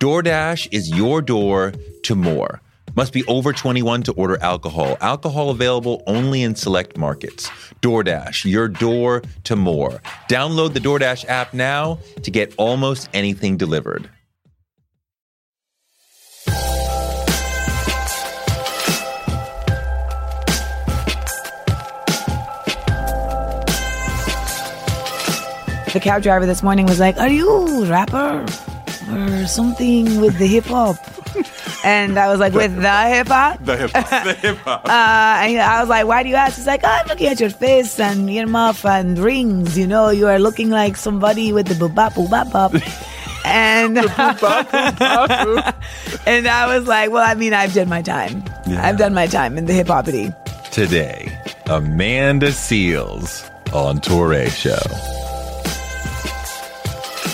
DoorDash is your door to more. Must be over 21 to order alcohol. Alcohol available only in select markets. DoorDash, your door to more. Download the DoorDash app now to get almost anything delivered. The cab driver this morning was like, Are you a rapper? Or something with the hip hop? And I was like, With the hip hop? The hip hop. The hip hop. Uh, and I was like, why do you ask? He's like, I'm looking at your face and your earmuff and rings. You know, you are looking like somebody with the boop boop bop bop. And and I was like, well, I mean, I've done my time. Yeah. I've done my time in the hip hopity. Today, Amanda Seales on Toure Show.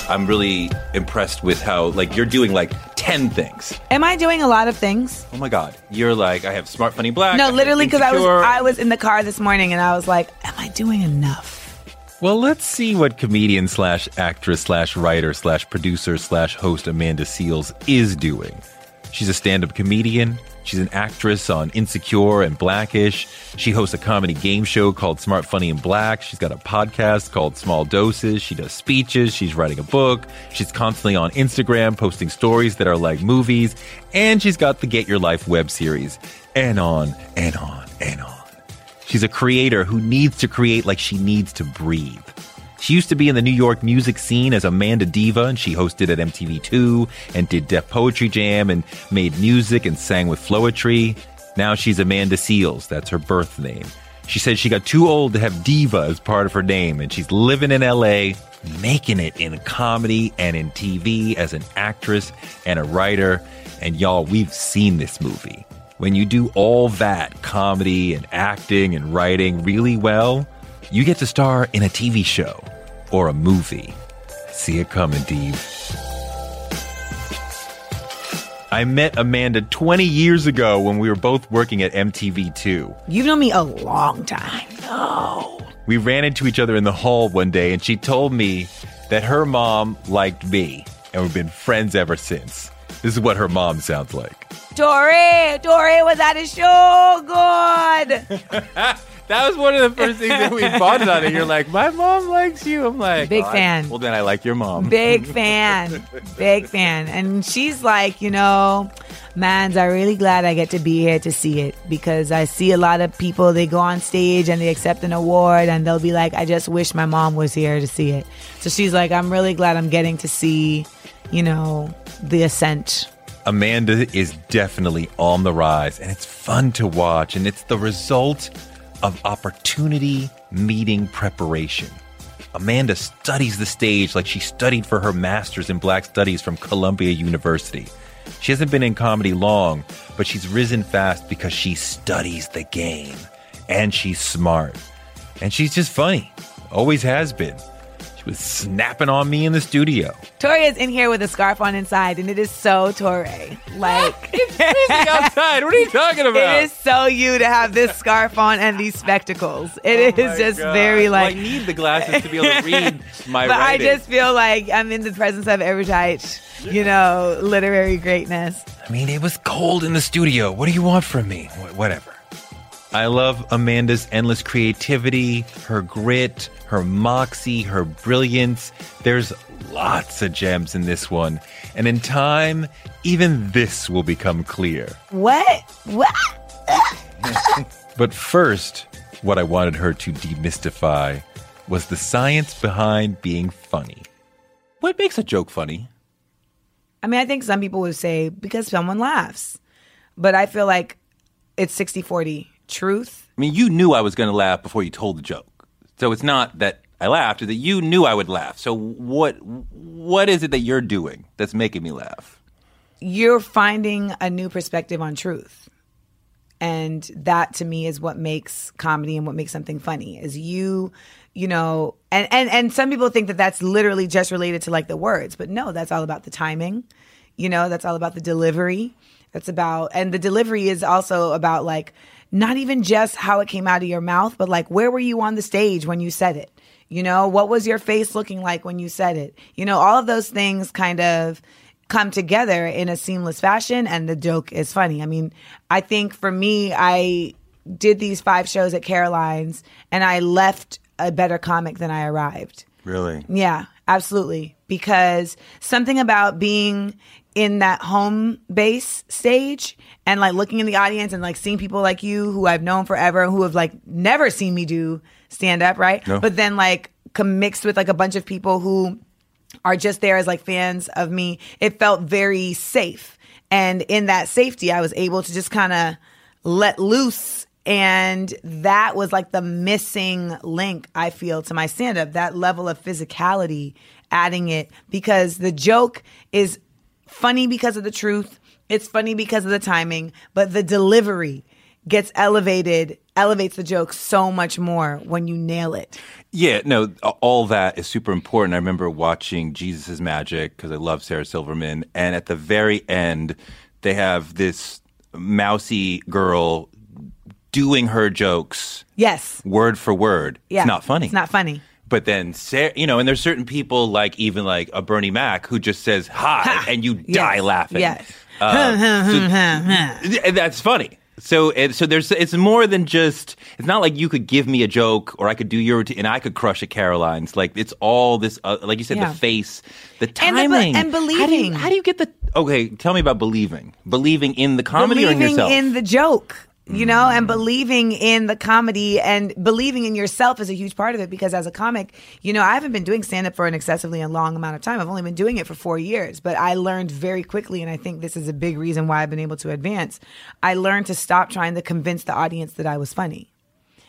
I'm really impressed with how, like, you're doing like 10 things. Am I doing a lot of things? Oh my God. You're like, I have Smart Funny Black. I No, have literally, because I was I was in the car this morning and I was like, am I doing enough? Well, let's see what comedian slash actress slash writer slash producer slash host Amanda Seales is doing. She's a stand up comedian. She's an actress on Insecure and Black-ish. She hosts a comedy game show called Smart, Funny, and Black. She's got a podcast called Small Doses. She does speeches. She's writing a book. She's constantly on Instagram posting stories that are like movies. And she's got the Get Your Life web series. And on and on and on. She's a creator who needs to create like she needs to breathe. She used to be in the New York music scene as Amanda Diva, and she hosted at MTV2 and did Def Poetry Jam and made music and sang with Floetry. Now she's Amanda Seales. That's her birth name. She said she got too old to have Diva as part of her name, and she's living in LA, making it in comedy and in TV as an actress and a writer. And y'all, we've seen this movie. When you do all that comedy and acting and writing really well, you get to star in a TV show or a movie. See it coming, Dave. I met Amanda 20 years ago when we were both working at MTV2. You've known me a long time. No. We ran into each other in the hall one day, and she told me that her mom liked me, and we've been friends ever since. This is what her mom sounds like. Dory, Dory was at a show. Good. That was one of the first things that we bonded on, and you're like, "My mom likes you." I'm like, Big "Oh, I- fan. well, then I like your mom. Big fan. Big fan. And she's like, you know, mans, I'm really glad I get to be here to see it because I see a lot of people, they go on stage and they accept an award and they'll be like, I just wish my mom was here to see it. So she's like, I'm really glad I'm getting to see, you know, the ascent. Amanda is definitely on the rise, and it's fun to watch, and it's the result of opportunity meeting preparation. Amanda studies the stage like she studied for her master's in black studies from Columbia University. She hasn't been in comedy long, but she's risen fast because she studies the game. And she's smart. And she's just funny. Always has been. She was snapping on me in the studio. Toure is in here with a scarf on inside and it is so Toure. Like, outside. What are you talking about? it is so you to have this scarf on and these spectacles. It oh is Oh my just God. very Well, like I need the glasses to be able to read my writing. but writing. I just feel like I'm in the presence of erudite, you know, literary greatness. I mean, it was cold in the studio. What do you want from me? Wh- whatever. I love Amanda's endless creativity, her grit, her moxie, her brilliance. There's lots of gems in this one. And in time, even this will become clear. What? What? But first, what I wanted her to demystify was the science behind being funny. What makes a joke funny? I mean, I think some people would say because someone laughs. But I feel like it's 60 40 truth. I mean, you knew I was going to laugh before you told the joke. So it's not that I laughed is that you knew I would laugh. So what what is it that you're doing that's making me laugh? You're finding a new perspective on truth. And that to me is what makes comedy and what makes something funny is you, you know, and, and, and some people think that that's literally just related to like the words, but no, that's all about the timing. You know, that's all about the delivery. That's about, and the delivery is also about like, not even just how it came out of your mouth, but like, where were you on the stage when you said it? You know, what was your face looking like when you said it? You know, all of those things kind of, come together in a seamless fashion and the joke is funny. I mean, I think for me, I did these five shows at Caroline's and I left a better comic than I arrived. Really? Yeah, absolutely. Because something about being in that home base stage and like looking in the audience and like seeing people like you who I've known forever who have like never seen me do stand up, right? No. But then like mixed with like a bunch of people who are just there as like fans of me, it felt very safe. And in that safety, I was able to just kind of let loose. And that was like the missing link, I feel, to my stand up that level of physicality, adding it because the joke is funny because of the truth. It's funny because of the timing, but the delivery gets elevated, elevates the joke so much more when you nail it. Yeah, no, all that is super important. I remember watching Jesus Magic because I love Sarah Silverman. And at the very end, they have this mousy girl doing her jokes. Yes. Word for word. Yeah. It's not funny. It's not funny. But then, Sarah, you know, and there's certain people like even like a Bernie Mac who just says hi, Ha! and you Yes. die laughing. Yes. Uh, so- that's funny. So, and so there's it's more than just. It's not like you could give me a joke or I could do your and I could crush at Caroline's. Like it's all this, uh, like you said, Yeah. the face, the And the timing, and How do, you, believing. how do you get the? Okay, tell me about believing. Believing in the comedy or in believing yourself. in the joke you know and believing in the comedy and believing in yourself is a huge part of it because as a comic you know i haven't been doing stand up for an excessively long amount of time i've only been doing it for four years but i learned very quickly and i think this is a big reason why i've been able to advance i learned to stop trying to convince the audience that i was funny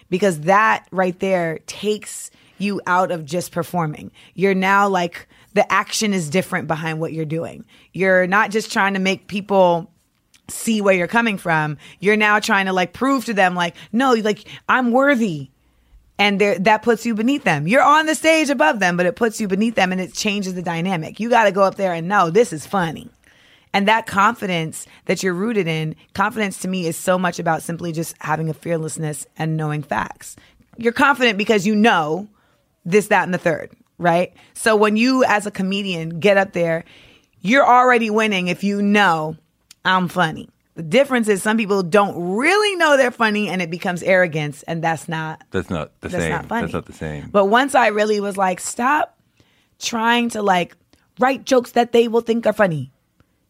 because that right there takes you out of just performing. You're now like the action is different behind what you're doing. You're not just trying to make people see where you're coming from. You're now trying to like prove to them like, no, like I'm worthy. And that puts you beneath them. You're on the stage above them, but it puts you beneath them and it changes the dynamic. You got to go up there and know this is funny. And that confidence that you're rooted in, confidence to me is so much about simply just having a fearlessness and knowing facts. You're confident because you know this, that, and the third, right? So when you, as a comedian, get up there, you're already winning if you know I'm funny. The difference is some people don't really know they're funny and it becomes arrogance, and that's not that's not the that's same. not funny. That's not the same. But once I really was like, stop trying to like write jokes that they will think are funny.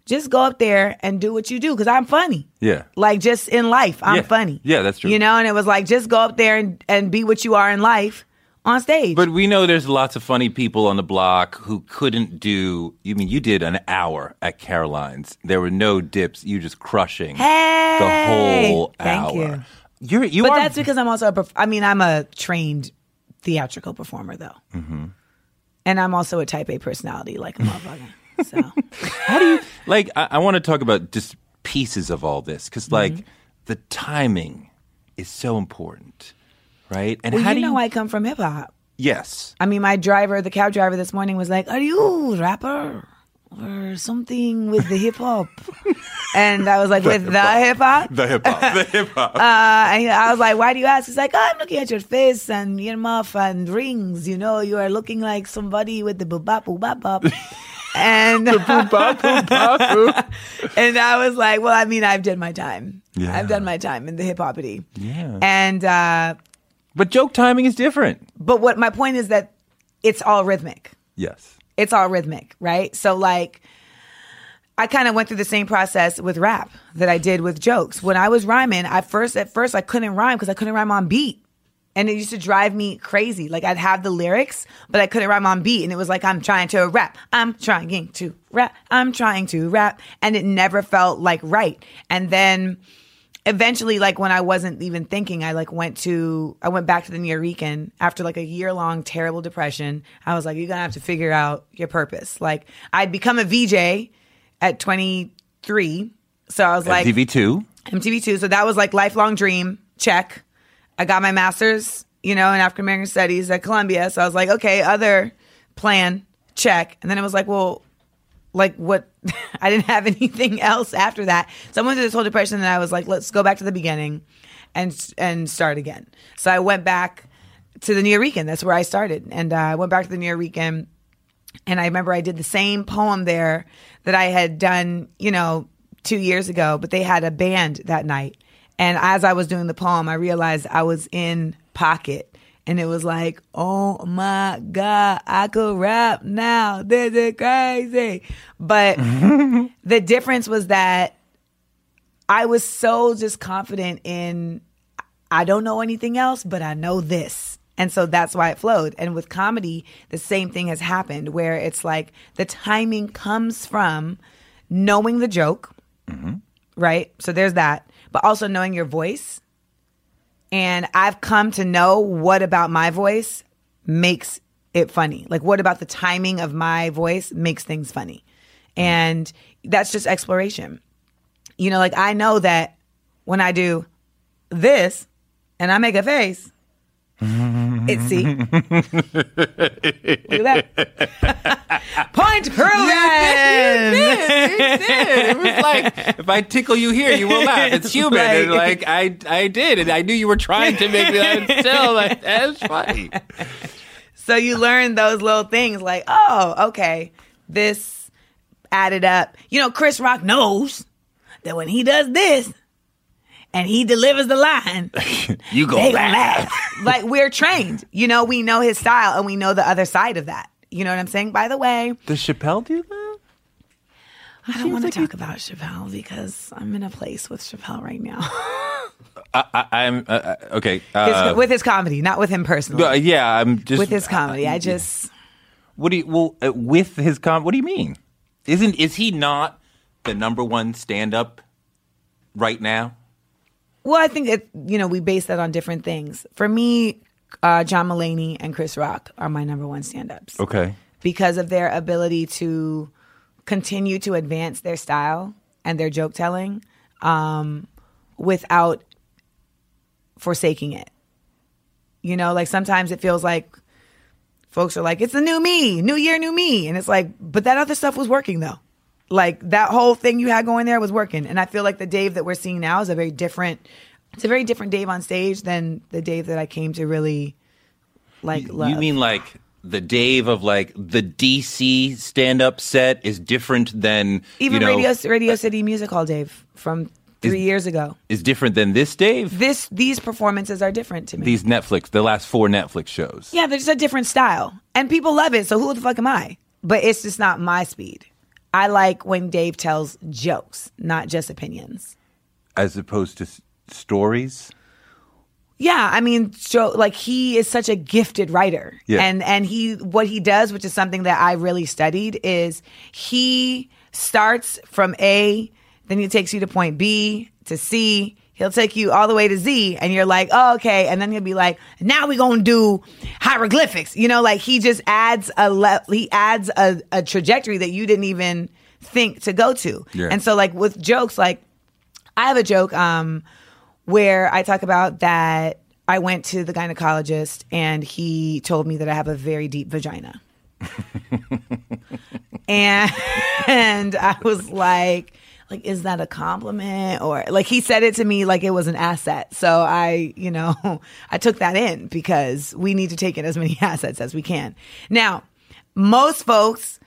Just go up there and do what you do because I'm funny. Yeah. Like just in life, I'm Yeah. funny. Yeah, that's true. You know, and it was like, just go up there and, and be what you are in life on stage. But we know there's lots of funny people on the block who couldn't do. You mean you did an hour at Caroline's? There were no dips. You just crushing Hey! the whole Thank hour. you. You're you but are. that's because I'm also a perf- I mean, I'm a trained theatrical performer though. Mm-hmm. And I'm also a type A personality like a motherfucker. So how do you like? I, I want to talk about just pieces of all this because like Mm-hmm. the timing is so important, right? And well, how you do know you? I come from hip hop. yes. I mean, my driver, the cab driver this morning was like, Are you a rapper? Or something with the hip hop. and I was like, With the hip hop? The hip hop. The hip hop. Uh, and I was like, why do you ask? He's like, oh, I'm looking at your face and your mouth and rings. You know, you are looking like somebody with the boop bop boop bop. and and I was like, well, I mean, I've done my time. Yeah. I've done my time in the hip hopity. Yeah. And uh, but joke timing is different. but what my point is that it's all rhythmic. Yes. It's all rhythmic, right? So like. I kind of went through the same process with rap that I did with jokes. When I was rhyming, I first at first I couldn't rhyme because I couldn't rhyme on beat. And it used to drive me crazy. Like I'd have the lyrics, but I couldn't rhyme on beat. And it was like I'm trying to rap. I'm trying to rap. I'm trying to rap. And it never felt like right. And then eventually, like when I wasn't even thinking, I like went to, I went back to the Nuyorican after like a year long terrible depression. I was like, you're gonna have to figure out your purpose. Like I'd become a VJ at 23, so I was like MTV2. MTV2. So that was like lifelong dream. Check. I got my master's, you know, in African American Studies at Columbia. So I was like, okay, other plan, check. And then it was like, well, like what? I didn't have anything else after that. So I went through this whole depression, and I was like, let's go back to the beginning, and and start again. So I went back to the Nuyorican. That's where I started, and uh, I went back to the Nuyorican. And I remember I did the same poem there that I had done, you know, two years ago, but they had a band that night. And as I was doing the poem, I realized I was in pocket. And it was like, oh my God, I could rap now. This is crazy. But the difference was that I was so just confident in, I don't know anything else, but I know this. And so that's why it flowed. And with comedy, the same thing has happened where it's like the timing comes from knowing the joke, mm-hmm. right? So there's that, but also knowing your voice. And I've come to know what about my voice makes it funny. Like, what about the timing of my voice makes things funny? And that's just exploration. You know, like I know that when I do this and I make a face, it's see. Look at that. Point proven. it was like if I tickle you here, you will laugh. It's human. Right. And like I, I did, and I knew you were trying to make me laugh. and Still, like that's funny. So you learn those little things like, oh, okay, this added up. You know, Chris Rock knows that when he does this and he delivers the line, You go laugh. like we're trained. You know, we know his style and we know the other side of that. You know what I'm saying? By the way, Does Chappelle do that? I don't want to talk about Chappelle because I'm in a place with Chappelle right now. I, I'm uh, uh, okay. His- Uh, with his comedy, not with him personally. uh, yeah, I'm just with his comedy, I just What do you well uh, with his com? What do you mean? Isn't is he not the number one stand up right now? Well, I think it, you know we base that on different things. For me, uh, John Mulaney and Chris Rock are my number one stand-ups Okay. because of their ability to continue to advance their style and their joke telling um, without forsaking it. You know, like sometimes it feels like folks are like, "It's the new me, new year, new me," and it's like, but that other stuff was working though. Like that whole thing you had going there was working, and I feel like the Dave that we're seeing now is a very different. It's a very different Dave on stage than the Dave that I came to really like. love. You mean like the Dave of like the DC stand up set is different than even you know, Radio uh, Radio City Music Hall Dave from three years ago? is different than this Dave? This these performances are different to me. These Netflix, the last four Netflix shows. Yeah, they're just a different style. And people love it, so who the fuck am I? But it's just not my speed. I like when Dave tells jokes, not just opinions. As opposed to s- stories. Yeah, I mean, so like he is such a gifted writer, Yeah. and and he what he does, which is something that I really studied, is he starts from A, then he takes you to point B to C. He'll take you all the way to Z, and you're like, oh, okay. And then he'll be like, now we're gonna do hieroglyphics. You know, like he just adds a le- he adds a, a trajectory that you didn't even think to go to. Yeah. And so, like with jokes, like I have a joke um, where I talk about that I went to the gynecologist and he told me that I have a very deep vagina. and, and I was like, like, is that a compliment? Or like he said it to me like it was an asset. So I, you know, I took that in because we need to take in as many assets as we can. Now, most folks,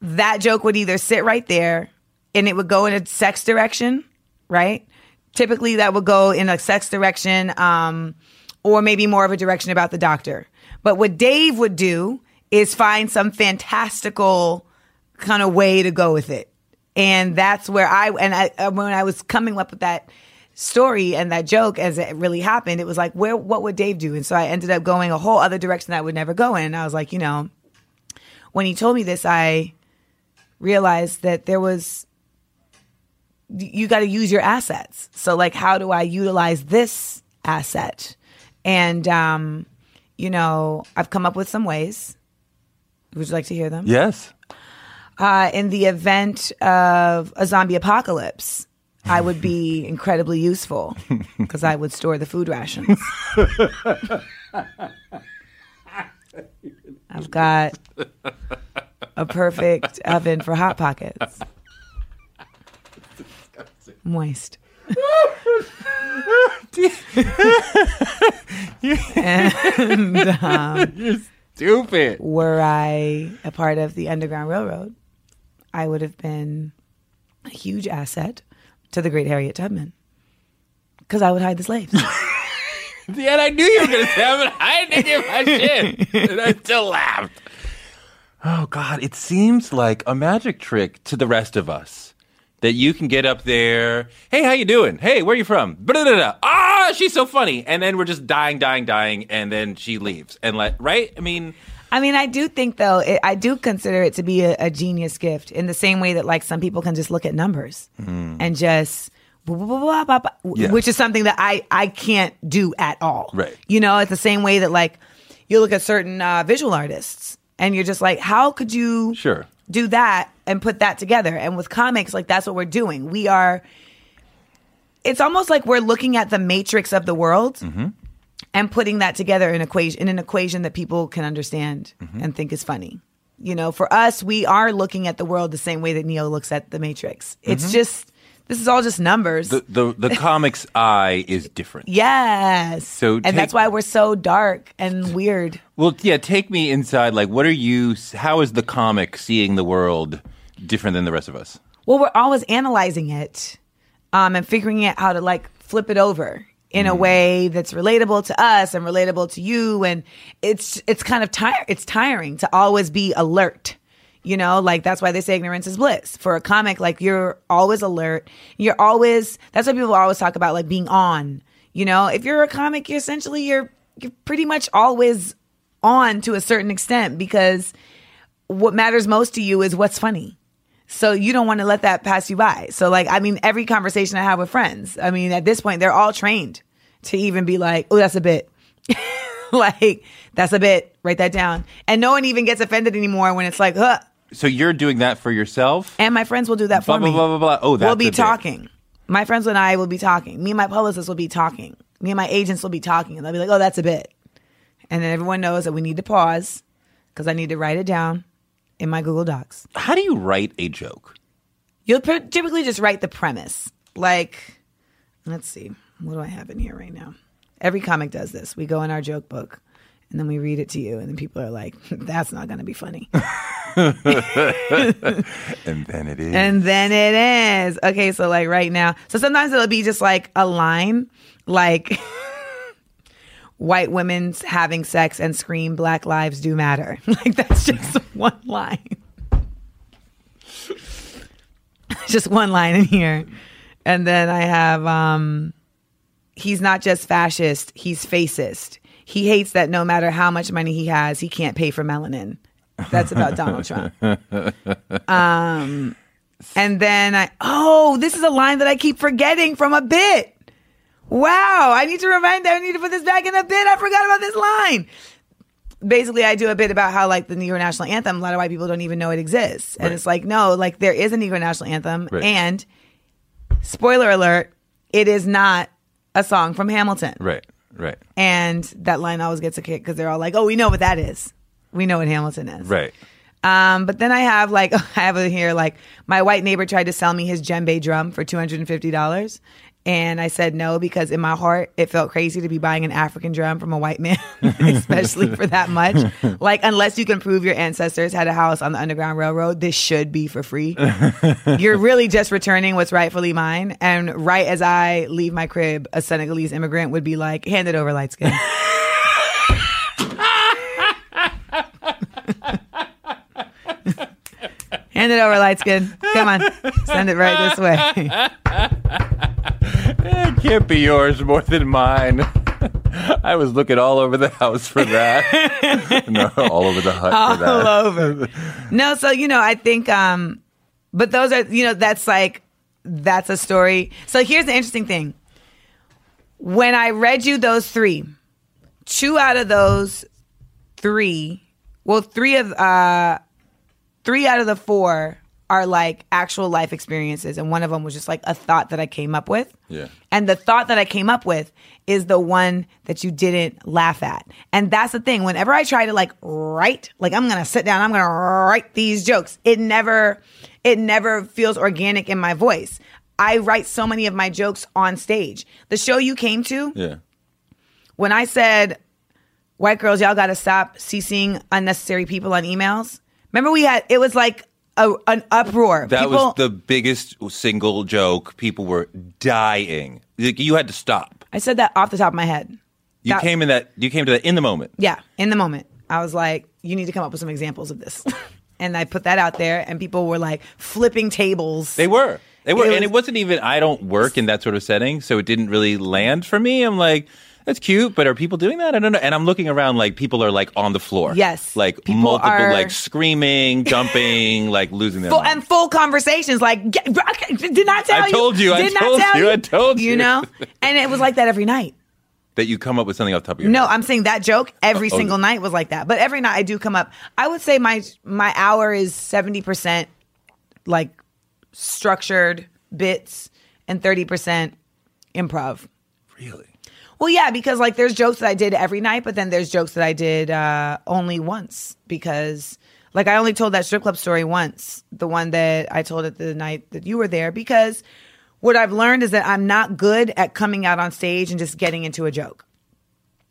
that joke would either sit right there and it would go in a sex direction, right? Typically, that would go in a sex direction, um, or maybe more of a direction about the doctor. But what Dave would do is find some fantastical kind of way to go with it, and that's where I and I uh, when I was coming up with that story and that joke as it really happened, it was like, where what would Dave do? And so I ended up going a whole other direction that I would never go in. And I was like, you know, when he told me this, I realized that there was you got to use your assets. So like, how do I utilize this asset? And um, you know, I've come up with some ways. Would you like to hear them? Yes. Uh, in the event of a zombie apocalypse, I would be incredibly useful because I would store the food rations. I've got a perfect oven for hot pockets. Moist. and um, You're stupid. were I a part of the Underground Railroad, I would have been a huge asset to the great Harriet Tubman because I would hide the slaves. Yeah, and I knew you were going to say I'm hiding in my shit. And I still laughed. Oh, God. It seems like a magic trick to the rest of us that you can get up there. Hey, how you doing? Hey, where you from? Blah-da-da-da. Ah, she's so funny. And then we're just dying, dying, dying. And then she leaves. And like, right? I mean, I mean, I do think though, it, I do consider it to be a, a genius gift in the same way that like some people can just look at numbers and just. blah, blah, blah. Yeah. Which is something that I I can't do at all. Right. You know, it's the same way that like you look at certain uh, visual artists and you're just like, how could you Sure. do that and put that together? And with comics, like that's what we're doing. We are. It's almost like we're looking at the matrix of the world Mm-hmm. And putting that together in equation in an equation that people can understand Mm-hmm. and think is funny. You know, for us, we are looking at the world the same way that Neo looks at the Matrix. It's just this is all just numbers. Mm-hmm. the, the, the comic's eye is different. yes. So and that's why we're so dark and weird. Well, yeah, take me inside. Like, what are you, how is the comic seeing the world different than the rest of us? Well, we're always analyzing it um, and figuring out how to like flip it over in a mm. way that's relatable to us and relatable to you. And it's it's kind of tire it's tiring to always be alert. You know, like that's why they say ignorance is bliss. For a comic, like you're always alert. You're always that's why people always talk about like being on. You know, if you're a comic, you're essentially you're you're pretty much always on to a certain extent because what matters most to you is what's funny. So you don't want to let that pass you by. So like, I mean, every conversation I have with friends, I mean, at this point, they're all trained to even be like, oh, that's a bit. like, that's a bit. Write that down. And no one even gets offended anymore when it's like, huh. So you're doing that for yourself? And my friends will do that for Blah, blah, me. blah, blah, blah. Oh, that's We'll be a bit. talking. My friends and I will be talking. Me and my publicist will be talking. Me and my agents will be talking. And they'll be like, oh, that's a bit. And then everyone knows that we need to pause because I need to write it down in my Google Docs. How do you write a joke? You'll pr- typically just write the premise. Like, let's see, what do I have in here right now? Every comic does this. We go in our joke book and then we read it to you, and then people are like, that's not going to be funny. And then it is. and then it is. Okay, so like right now, so sometimes it'll be just like a line, like, white women's having sex and scream, Black lives do matter. Like, that's just one line. just one line in here. And then I have um he's not just fascist, he's fascist. He hates that no matter how much money he has, he can't pay for melanin. That's about Donald Trump. Um and then I oh, this is a line that I keep forgetting from a bit. Wow, I need to remind that I need to put this back in the bit. I forgot about this line. Basically, I do a bit about how like the Negro National Anthem, a lot of white people don't even know it exists. And Right. it's like, no, like there is a Negro National Anthem Right. and spoiler alert, it is not a song from Hamilton. right, right, And that line always gets a kick because they're all like, "Oh, we know what that is. We know what Hamilton is." right. Um, but then I have like I have it here like my white neighbor tried to sell me his djembe drum for two hundred and fifty dollars, and I said no because in my heart it felt crazy to be buying an African drum from a white man, especially for that much. Like unless you can prove your ancestors had a house on the Underground Railroad, this should be for free. You're really just returning what's rightfully mine. And right as I leave my crib, a Senegalese immigrant would be like, "Hand it over, light skin." Hand it over, light skin. Come on, send it right this way. It can't be yours more than mine. I was looking all over the house for that. no, all over the hut for that. all over. No, so you know, I think, um, but those are, you know, that's like that's a story. So here's the interesting thing. When I read you those three, two out of those three, well, three of uh three out of the four are like actual life experiences and one of them was just like a thought that I came up with. Yeah. And the thought that I came up with is the one that you didn't laugh at. And that's the thing. Whenever I try to like write, like I'm going to sit down, I'm going to write these jokes. It never it never feels organic in my voice. I write so many of my jokes on stage. The show you came to, Yeah. when I said, white girls, y'all got to stop CCing unnecessary people on emails. Remember, we had, it was like a, an uproar. That people, was the biggest single joke. People were dying. Like, You had to stop. I said that off the top of my head. You That- came in that. You came to that in the moment. Yeah, in the moment. I was like, you need to come up with some examples of this. and I put that out there, and people were like flipping tables. They were. They were, It and it wasn't even. I don't work in that sort of setting, so it didn't really land for me. I'm like, that's cute, but are people doing that? I don't know. And I'm looking around, like people are like on the floor. Yes. like People multiple, are- like screaming, jumping, like losing their full, and full conversations like get, did not tell I you told you, I did not told tell you, I told you you. know and it was like that every night that you come up with something off the top of your no head. i'm saying that joke every Oh, oh. single night was like that but every night i do come up i would say my my hour is 70% like structured bits and 30% improv really. Well, yeah, because like there's jokes that I did every night, but then there's jokes that I did uh, only once because like I only told that strip club story once, the one that I told at the night that you were there. Because what I've learned is that I'm not good at coming out on stage and just getting into a joke.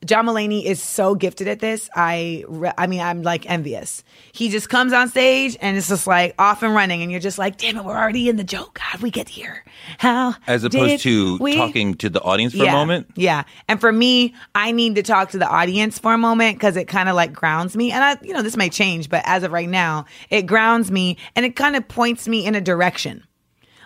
John Mulaney is so gifted at this. I, re- I mean, I'm like envious. He just comes on stage and it's just like off and running, and you're just like, damn it, we're already in the joke. How did we get here? How? As opposed to we? talking to the audience for a moment. Yeah. And for me, I need to talk to the audience for a moment because it kind of like grounds me. And I, you know, this may change, but as of right now, it grounds me and it kind of points me in a direction.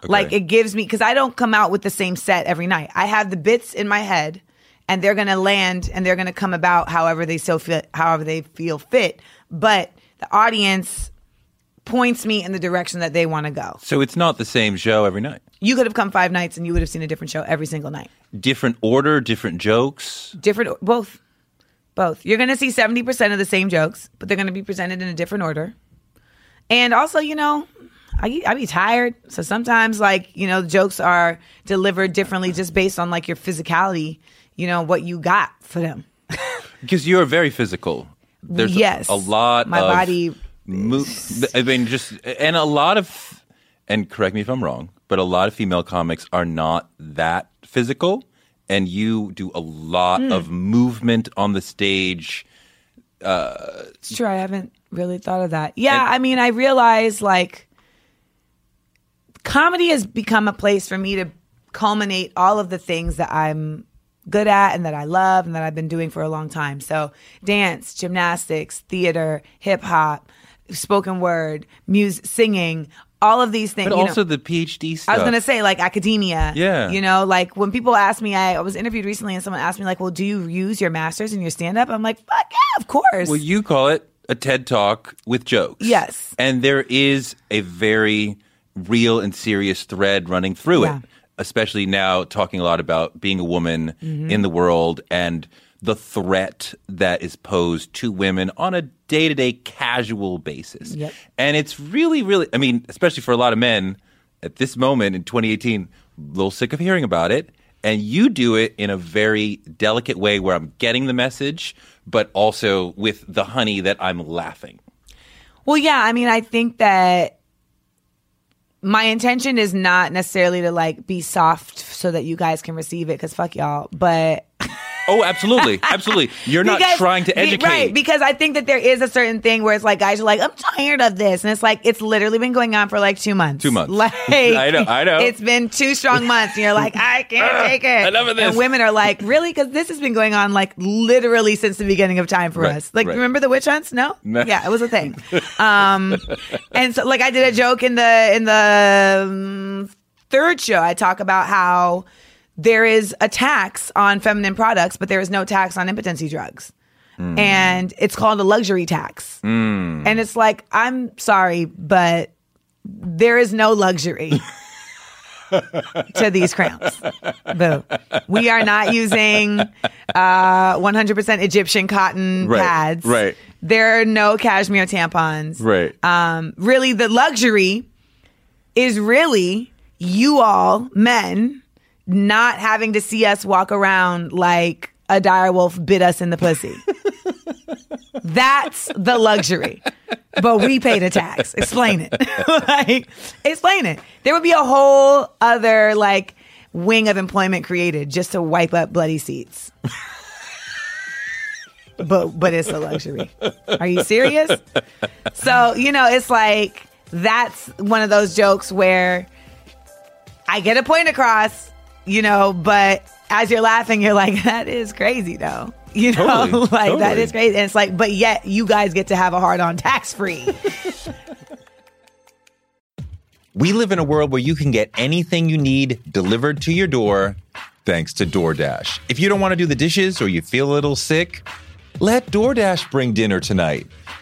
Like it gives me, because I don't come out with the same set every night. I have the bits in my head and they're going to land and they're going to come about however they so fit, however they feel fit. But the audience points me in the direction that they want to go. So it's not the same show every night. You could have come five nights and you would have seen a different show every single night. Different order, different jokes. different both both you're going to see 70% of the same jokes but they're going to be presented in a different order and also you know I, I be tired so sometimes like you know jokes are delivered differently just based on like your physicality you know what you got for them Because you're very physical. There's Yes. a lot My body mo- I mean, just and a lot of, and correct me if I'm wrong, but a lot of female comics are not that physical, and you do a lot Hmm. of movement on the stage. It's true. I haven't really thought of that. Yeah, I mean, I realize like comedy has become a place for me to culminate all of the things that I'm good at and that I love and that I've been doing for a long time. So, dance, gymnastics, theater, hip hop, spoken word, music, singing, all of these things. But you know. also the PhD stuff. I was gonna say like academia. Yeah. You know, like when people ask me, I, I was interviewed recently and someone asked me like, well, do you use your masters in your stand up? I'm like, fuck yeah, of course. Well, you call it a TED Talk with jokes. Yes. And there is a very real and serious thread running through Yeah. it, especially now talking a lot about being a woman Mm-hmm. in the world and the threat that is posed to women on a day to day casual basis. Yep. And it's really, really, I mean, especially for a lot of men at this moment in 2018, a little sick of hearing about it. And you do it in a very delicate way where I'm getting the message, but also with the honey that I'm laughing. Well, yeah, I mean, I think that my intention is not necessarily to like be soft so that you guys can receive it because fuck y'all, but Oh, absolutely. Absolutely. You're not Because- trying to educate. right? Because I think that there is a certain thing where it's like guys are like, I'm tired of this, and it's like it's literally been going on for like two months. Two months. Like I know, I know. It's been two strong months, and you're like, I can't take it. enough of this. And women are like, really? Because this has been going on like literally since the beginning of time for Right, us. Like, right. remember the witch hunts? No, No. yeah, it was a thing. Um, and so like I did a joke in the in the um, third show. I talk about how there is a tax on feminine products, but there is no tax on impotency drugs. And it's called a luxury tax. And it's like, I'm sorry, but there is no luxury. to these crowns. Boo. We are not using uh, 100% Egyptian cotton Right, pads. right. There are no cashmere tampons. Right. Um, really, the luxury is really you all, men, not having to see us walk around like a dire wolf bit us in the pussy. That's the luxury. But we paid the tax. Explain it. like, explain it. There would be a whole other like wing of employment created just to wipe up bloody seats. but but it's a luxury. Are you serious? So, you know, it's like that's one of those jokes where I get a point across, you know, but as you're laughing, you're like, that is crazy though. You know, Totally, like that totally. is crazy. And it's like, but yet you guys get to have a hard on tax free. We live in a world where you can get anything you need delivered to your door thanks to DoorDash. If you don't want to do the dishes or you feel a little sick, let DoorDash bring dinner tonight.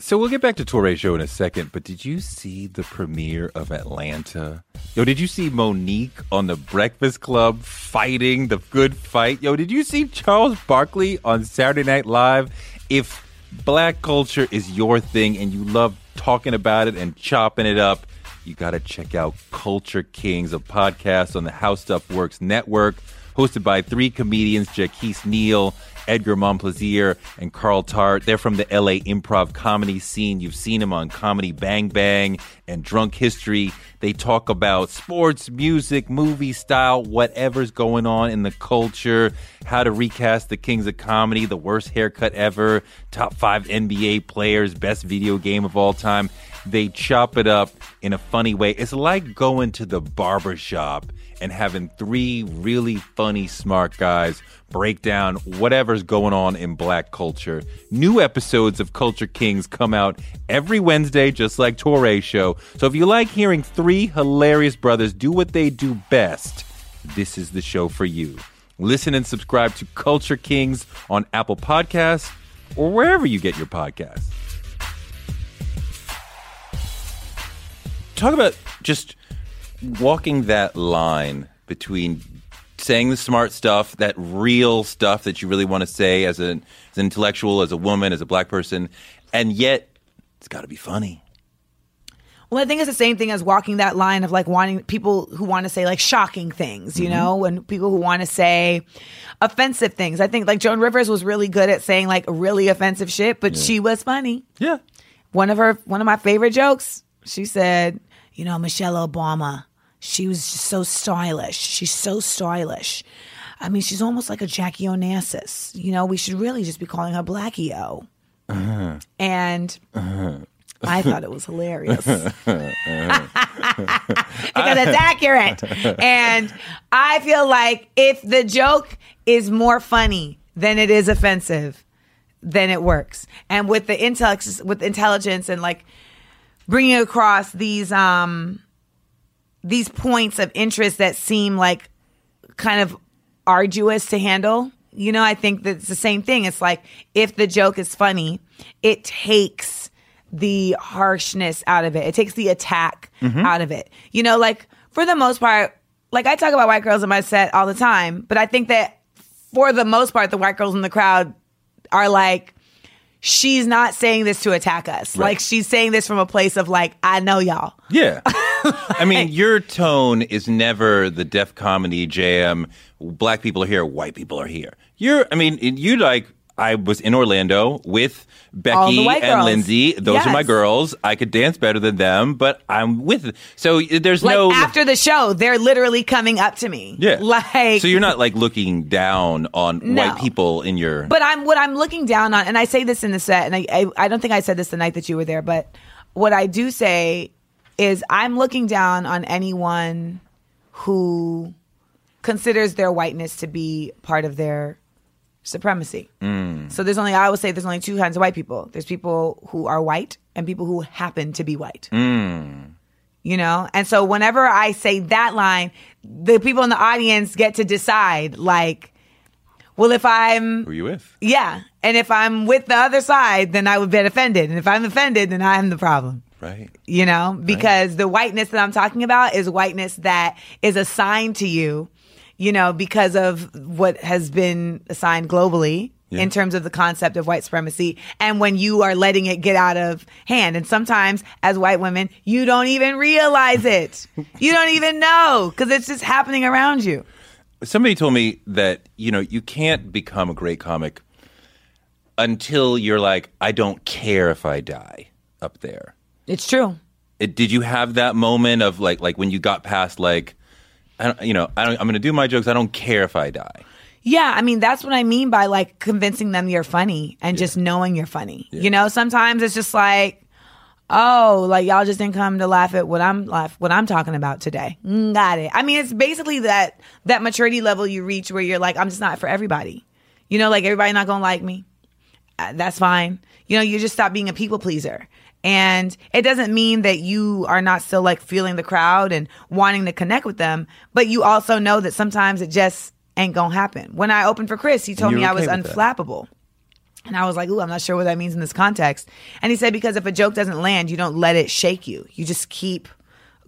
So we'll get back to Toure show in a second, but did you see the premiere of Atlanta? Yo, did you see Mo'Nique on the Breakfast Club fighting the good fight? Yo, did you see Charles Barkley on Saturday Night Live? If black culture is your thing and you love talking about it and chopping it up, you got to check out Culture Kings, a podcast on the How Stuff Works network, hosted by three comedians, Jacquis Neal, Edgar Momplaisir, and Carl Tart. They're from the LA improv comedy scene. You've seen them on Comedy Bang Bang and Drunk History. They talk about sports, music, movie style, whatever's going on in the culture, how to recast the kings of comedy, the worst haircut ever, top five NBA players, best video game of all time. They chop it up in a funny way. It's like going to the barber shop and having three really funny, smart guys break down whatever's going on in black culture. New episodes of Culture Kings come out every Wednesday, just like Toure Show. So if you like hearing three hilarious brothers do what they do best, this is the show for you. Listen and subscribe to Culture Kings on Apple Podcasts or wherever you get your podcasts. Talk about just walking that line between saying the smart stuff, that real stuff that you really want to say as an, as an intellectual, as a woman, as a black person, and yet it's got to be funny. Well, I think it's the same thing as walking that line of like wanting people who want to say like shocking things, you mm-hmm. know, and people who want to say offensive things. I think like Joan Rivers was really good at saying like really offensive shit, but she was funny. Yeah. One of her, one of my favorite jokes, she said, you know, Michelle Obama, she was just so stylish. She's so stylish. I mean, she's almost like a Jackie Onassis. You know, we should really just be calling her Blackie O. And I thought it was hilarious because it's accurate. And I feel like if the joke is more funny than it is offensive, then it works. And with the intelligence, with intelligence and like bringing across these um these points of interest that seem like kind of arduous to handle. You know, I think that it's the same thing. It's like if the joke is funny, it takes the harshness out of it. It takes the attack mm-hmm. out of it. You know, like for the most part, like I talk about white girls in my set all the time, but I think that for the most part, the white girls in the crowd are like, she's not saying this to attack us. Right. Like she's saying this from a place of like, I know y'all. Yeah. I mean, your tone is never the Def Comedy Jam. Black people are here, white people are here. You're, I mean, you like, I was in Orlando with Becky and girls. Lindsay. Those are my girls. I could dance better than them, but I'm with. So there's Like no. after the show, they're literally coming up to me. yeah. Like So you're not like looking down on No. white people in your. But I'm what I'm looking down on, and I say this in the set, and I, I I don't think I said this the night that you were there, but what I do say is I'm looking down on anyone who considers their whiteness to be part of their supremacy. Mm. So there's only I would say there's only two kinds of white people. There's people who are white and people who happen to be white. Mm. You know? And so whenever I say that line, the people in the audience get to decide like well if I'm who are you with? yeah. And if I'm with the other side, then I would get offended. And if I'm offended, then I'm the problem. Right. You know, because the whiteness that I'm talking about is whiteness that is assigned to you, you know, because of what has been assigned globally Yeah. in terms of the concept of white supremacy. And when you are letting it get out of hand. And sometimes as white women, you don't even realize it. you don't even know because it's just happening around you. somebody told me that you know you can't become a great comic until you're like i don't care if i die up there It's true. it, did you have that moment of like like when you got past like I don't, you know I don't, i'm gonna do my jokes i don't care if i die Yeah, I mean that's what I mean by like convincing them you're funny and just knowing you're funny. You know, sometimes it's just like, oh, like y'all just didn't come to laugh at what I'm laugh what I'm talking about today. Mm, Got it. I mean, it's basically that that maturity level you reach where you're like, I'm just not for everybody. You know, like everybody not gonna like me. Uh, that's fine. You know, you just stop being a people pleaser. And it doesn't mean that you are not still like feeling the crowd and wanting to connect with them, but you also know that sometimes it just ain't gonna happen. When I opened for Chris, he told me I was with that. unflappable. And I was like, ooh, I'm not sure what that means in this context. And he said, because if a joke doesn't land, you don't let it shake you. You just keep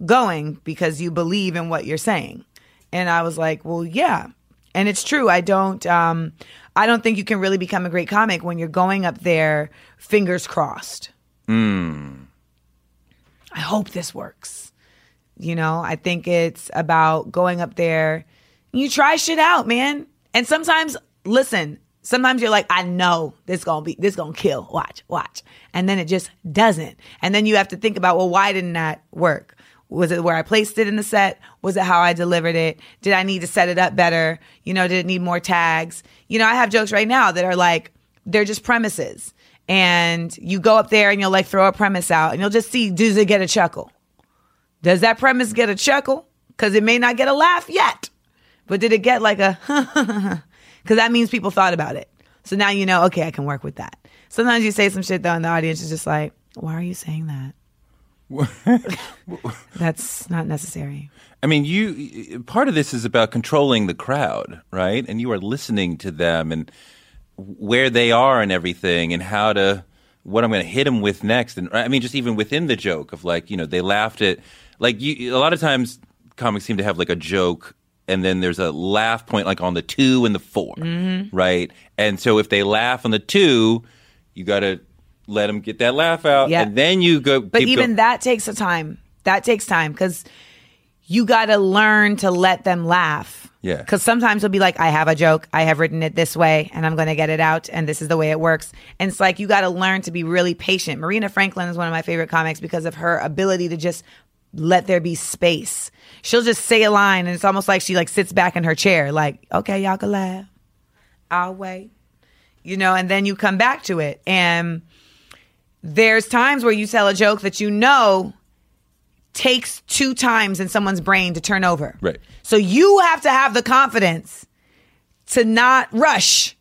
going because you believe in what you're saying. And I was like, well, yeah. And it's true. I don't um I don't think you can really become a great comic when you're going up there fingers crossed. Hmm. I hope this works. You know, I think it's about going up there. You try shit out, man. And sometimes, listen, sometimes you're like, I know this gonna be this gonna kill. Watch, watch. And then it just doesn't. And then you have to think about, well, why didn't that work? Was it where I placed it in the set? Was it how I delivered it? Did I need to set it up better? You know, did it need more tags? You know, I have jokes right now that are like, they're just premises. And you go up there and you'll like throw a premise out and you'll just see, does it get a chuckle? Does that premise get a chuckle? because it may not get a laugh yet. But did it get like a, because that means people thought about it. So now you know, okay, I can work with that. Sometimes you say some shit though, and the audience is just like, why are you saying that? That's not necessary. I mean, you part of this is about controlling the crowd, right? And you are listening to them and where they are and everything, and how to what I'm going to hit them with next. And I mean, just even within the joke of like, you know, they laughed at like you. A lot of times, comics seem to have like a joke. And then there's a laugh point like on the two and the 4 mm-hmm. right? And so if they laugh on the two, you got to let them get that laugh out, Yeah. and then you go. But even go- that takes a time. That takes time because you got to learn to let them laugh. Yeah. Because sometimes it'll be like, I have a joke, I have written it this way, and I'm going to get it out, and this is the way it works. And it's like you got to learn to be really patient. Marina Franklin is one of my favorite comics because of her ability to just let there be space. She'll just say a line, and it's almost like she like sits back in her chair, like, okay, y'all can laugh. I'll wait. You know, and then you come back to it. And there's times where you tell a joke that you know takes two times in someone's brain to turn over. Right. So you have to have the confidence to not rush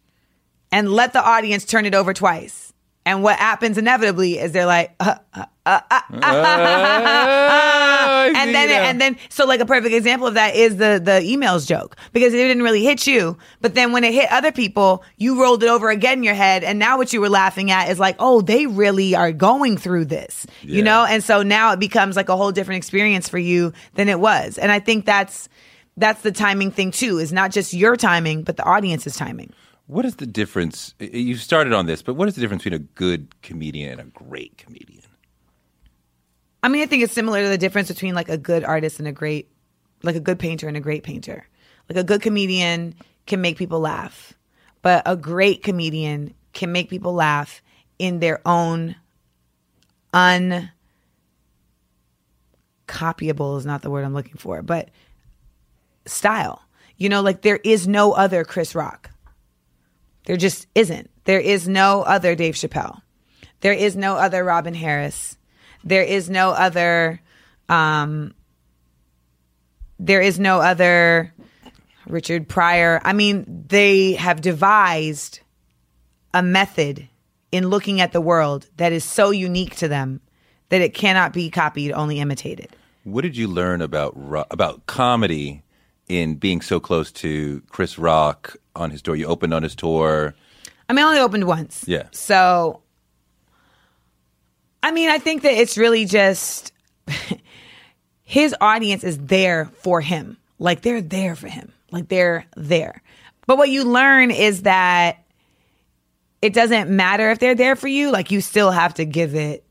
and let the audience turn it over twice. And what happens inevitably is they're like, uh, uh, uh, uh, and then and then so like a perfect example of that is the the emails joke. Because it didn't really hit you, but then when it hit other people, you rolled it over again in your head, and now what you were laughing at is like, oh, they really are going through this, you know, and so now it becomes like a whole different experience for you than it was, and I think that's that's the timing thing too, is not just your timing, but the audience's timing. What is the difference? You started on this, but what is the difference between a good comedian and a great comedian? I mean, I think it's similar to the difference between like a good artist and a great, like a good painter and a great painter. Like a good comedian can make people laugh, but a great comedian can make people laugh in their own uncopyable is not the word I'm looking for, but style. You know, like there is no other Chris Rock. There just isn't. There is no other Dave Chappelle. There is no other Robin Harris. There is no other um there is no other Richard Pryor. I mean, they have devised a method in looking at the world that is so unique to them that it cannot be copied, only imitated. What did you learn about about comedy in being so close to Chris Rock on his tour? You opened on his tour. I mean, I only opened once. Yeah. So, I mean, I think that it's really just his audience is there for him. Like they're there for him. Like they're there. But what you learn is that it doesn't matter if they're there for you. Like you still have to give it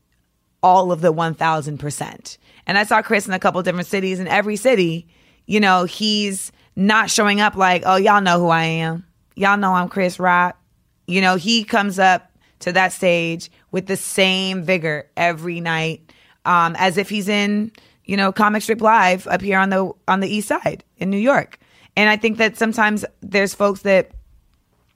all of the 1000%. And I saw Chris in a couple different cities. In every city, you know, he's not showing up like, oh, y'all know who I am. Y'all know I'm Chris Rock. You know, he comes up to that stage with the same vigor every night, um, as if he's in, you know, Comic Strip Live up here on the on the East Side in New York. And I think that sometimes there's folks that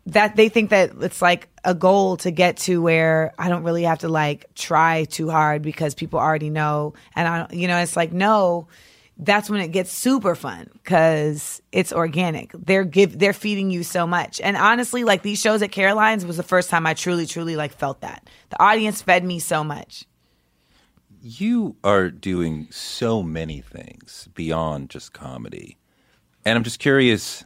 that they think that it's like a goal to get to where I don't really have to like try too hard because people already know. And I, you know, it's like, no, that's when it gets super fun because it's organic. They're give, they're feeding you so much. And honestly, like these shows at Caroline's was the first time I truly, truly like felt that the audience fed me so much. You are doing so many things beyond just comedy. And I'm just curious.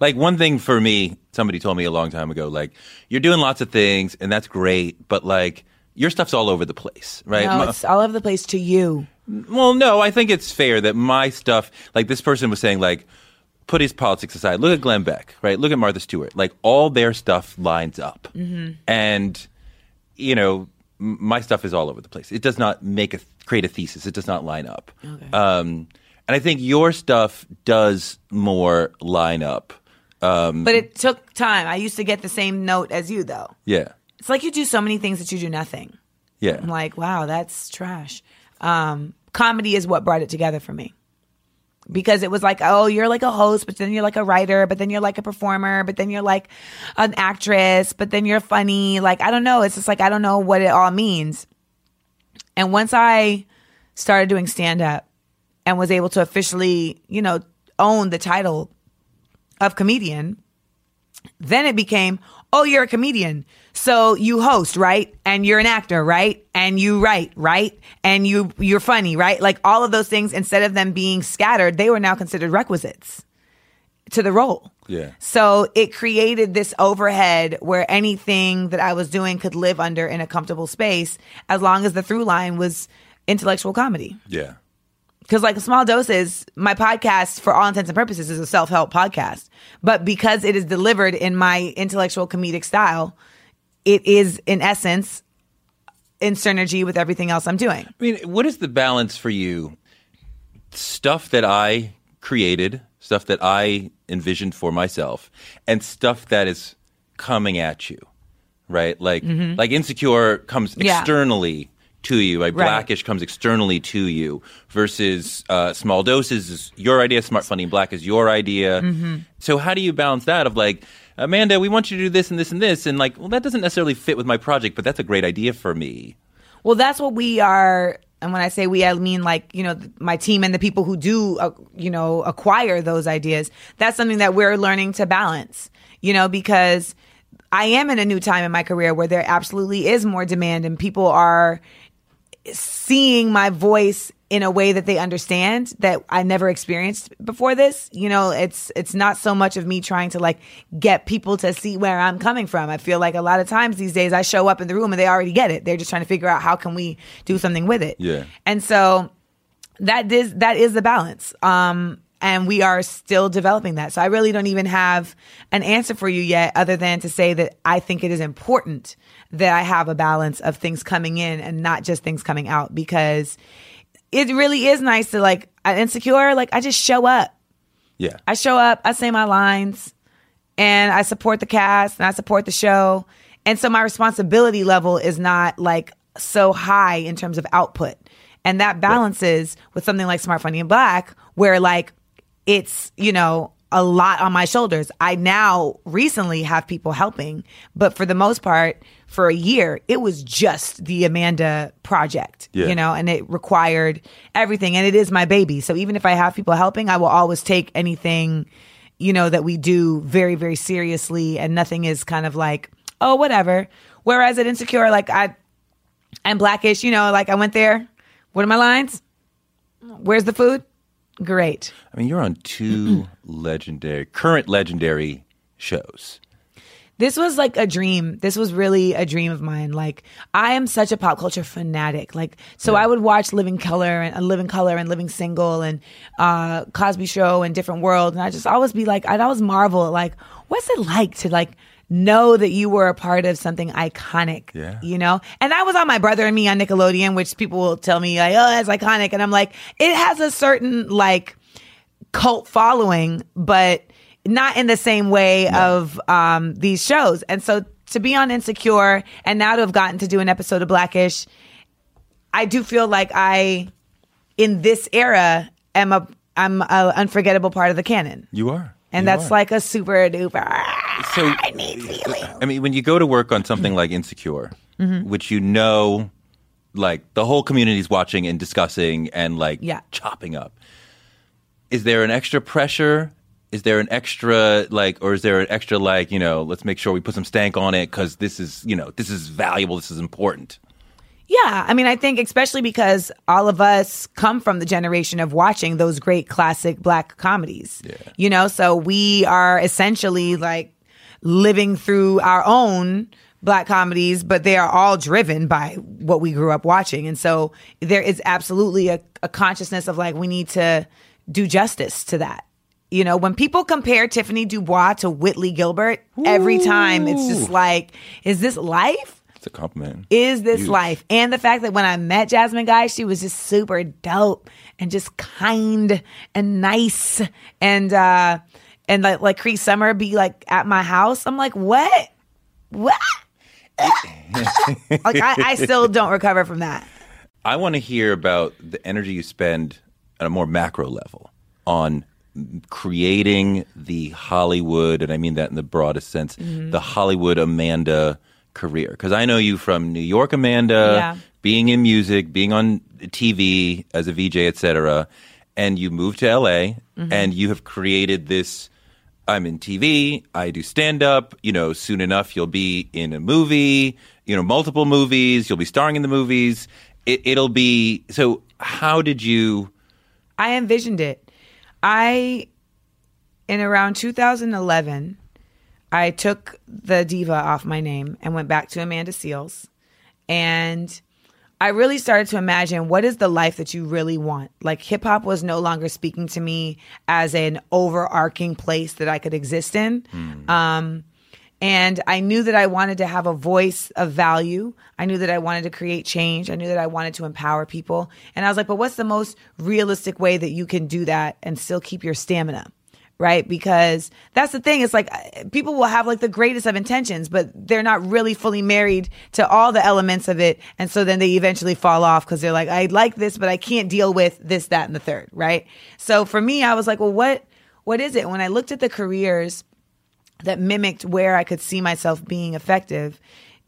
Like, one thing for me, somebody told me a long time ago, like, you're doing lots of things and that's great, but like, your stuff's all over the place, right? No, it's all over the place to you. Well, no, I think it's fair that my stuff, like this person was saying, like, put his politics aside. Look at Glenn Beck, right? Look at Martha Stewart. Like, all their stuff lines up. And, you know, my stuff is all over the place. It does not make a create a thesis. It does not line up. Um, and I think your stuff does more line up. Um, But it took time. I used to get the same note as you though. yeah, It's like you do so many things that you do nothing. yeah. I'm like, wow, that's trash. Um, comedy is what brought it together for me. Because it was like, oh, you're like a host, but then you're like a writer, but then you're like a performer, but then you're like an actress, but then you're funny. Like, I don't know. It's just like, I don't know what it all means. And once I started doing stand up and was able to officially, you know, own the title of comedian, then it became, oh, you're a comedian. So you host, right? And you're an actor, right? And you write, right? And you you're funny, right? Like all of those things instead of them being scattered, they were now considered requisites to the role. Yeah. So it created this overhead where anything that I was doing could live under in a comfortable space as long as the through line was intellectual comedy. Yeah. Because, like small doses, my podcast, for all intents and purposes, is a self help podcast. But because it is delivered in my intellectual comedic style, it is in essence in synergy with everything else I'm doing. I mean, what is the balance for you? Stuff that I created, stuff that I envisioned for myself, and stuff that is coming at you, right? Like, like insecure comes Mm-hmm. Yeah. externally to you. Like Right. Black-ish comes externally to you, versus uh, small doses is your idea. Smart, funny, and black is your idea. Mm-hmm. So how do you balance that? Of like. Amanda, we want you to do this and this and this, and like, well, that doesn't necessarily fit with my project, but that's a great idea for me. Well, that's what we are. And when I say we, I mean like, you know, my team and the people who do, uh, you know, acquire those ideas. That's something that we're learning to balance, you know, because I am in a new time in my career where there absolutely is more demand and people are seeing my voice in a way that they understand that I never experienced before this. You know, it's it's not so much of me trying to like get people to see where I'm coming from. I feel like a lot of times these days I show up in the room and they already get it. They're just trying to figure out how can we do something with it. Yeah. And so that is that is the balance. Um and we are still developing that. So I really don't even have an answer for you yet other than to say that I think it is important that I have a balance of things coming in and not just things coming out because it really is nice to like insecure like I just show up. Yeah. I show up, I say my lines, and I support the cast and I support the show. And so my responsibility level is not like so high in terms of output. And that balances with something like Smart Funny and Black, where like it's, you know, a lot on my shoulders. I now recently have people helping, but for the most part, for a year, it was just the Amanda project, Yeah. you know, and it required everything. And it is my baby. So even if I have people helping, I will always take anything, you know, that we do very, very seriously and nothing is kind of like, oh, whatever. Whereas at Insecure, like I, I'm Black-ish, you know, like I went there. What are my lines? Where's the food? Great. I mean, you're on two legendary, current legendary shows. This was like a dream. This was really a dream of mine. Like I am such a pop culture fanatic. Like so I would watch Living Color and uh, Living Color and Living Single and uh Cosby Show and Different World and I just always be like I'd always marvel at like what's it like to like know that you were a part of something iconic. Yeah. You know? And I was on my brother and me on Nickelodeon, which people will tell me like, oh, that's iconic. And I'm like, it has a certain like cult following, but not in the same way of um, these shows. And so to be on Insecure and now to have gotten to do an episode of Black-ish, I do feel like I, in this era, am a I'm an unforgettable part of the canon. You are. And You that's are. like a super duper. so. Ah, I need uh, feeling. I mean, when you go to work on something mm-hmm. like Insecure, Mm-hmm. which you know, like the whole community's watching and discussing and like Yeah. chopping up, is there an extra pressure? Is there an extra like, or is there an extra like, you know, let's make sure we put some stank on it because this is, you know, this is valuable, this is important. Yeah, I mean, I think especially because all of us come from the generation of watching those great classic black comedies. Yeah. You know, so we are essentially like living through our own black comedies, but they are all driven by what we grew up watching. And so there is absolutely a, a consciousness of like, we need to do justice to that. You know, when people compare Tiffany Dubois to Whitley Gilbert, every time it's just like, is this life? It's a compliment. is this Huge. life? And the fact that when I met Jasmine Guy, she was just super dope and just kind and nice and uh and like like Cree Summer be like at my house. I'm like, what? What? like I, I still don't recover from that. I want to hear about the energy you spend at a more macro level on creating the Hollywood, and I mean that in the broadest sense, Mm-hmm. the Hollywood Amanda career. Because I know you from New York Amanda, Yeah. being in music, being on TV as a VJ, etc. and you moved to LA mm-hmm. and you have created this I'm in TV, I do stand up, you know, soon enough you'll be in a movie, you know, multiple movies, you'll be starring in the movies. It, it'll be so how did you I envisioned it. I, in around 2011, I took the diva off my name and went back to Amanda Seales. And I really started to imagine what is the life that you really want. Like hip hop was no longer speaking to me as an overarching place that I could exist in. Um, and I knew that I wanted to have a voice of value. I knew that I wanted to create change. I knew that I wanted to empower people. And I was like, but what's the most realistic way that you can do that and still keep your stamina? Right? Because that's the thing. It's like uh, people will have like the greatest of intentions, but they're not really fully married to all the elements of it. And so then they eventually fall off because they're like, I like this, but I can't deal with this, that, and the third. Right? So for me, I was like, well, what, what is it? When I looked at the careers that mimicked where I could see myself being effective.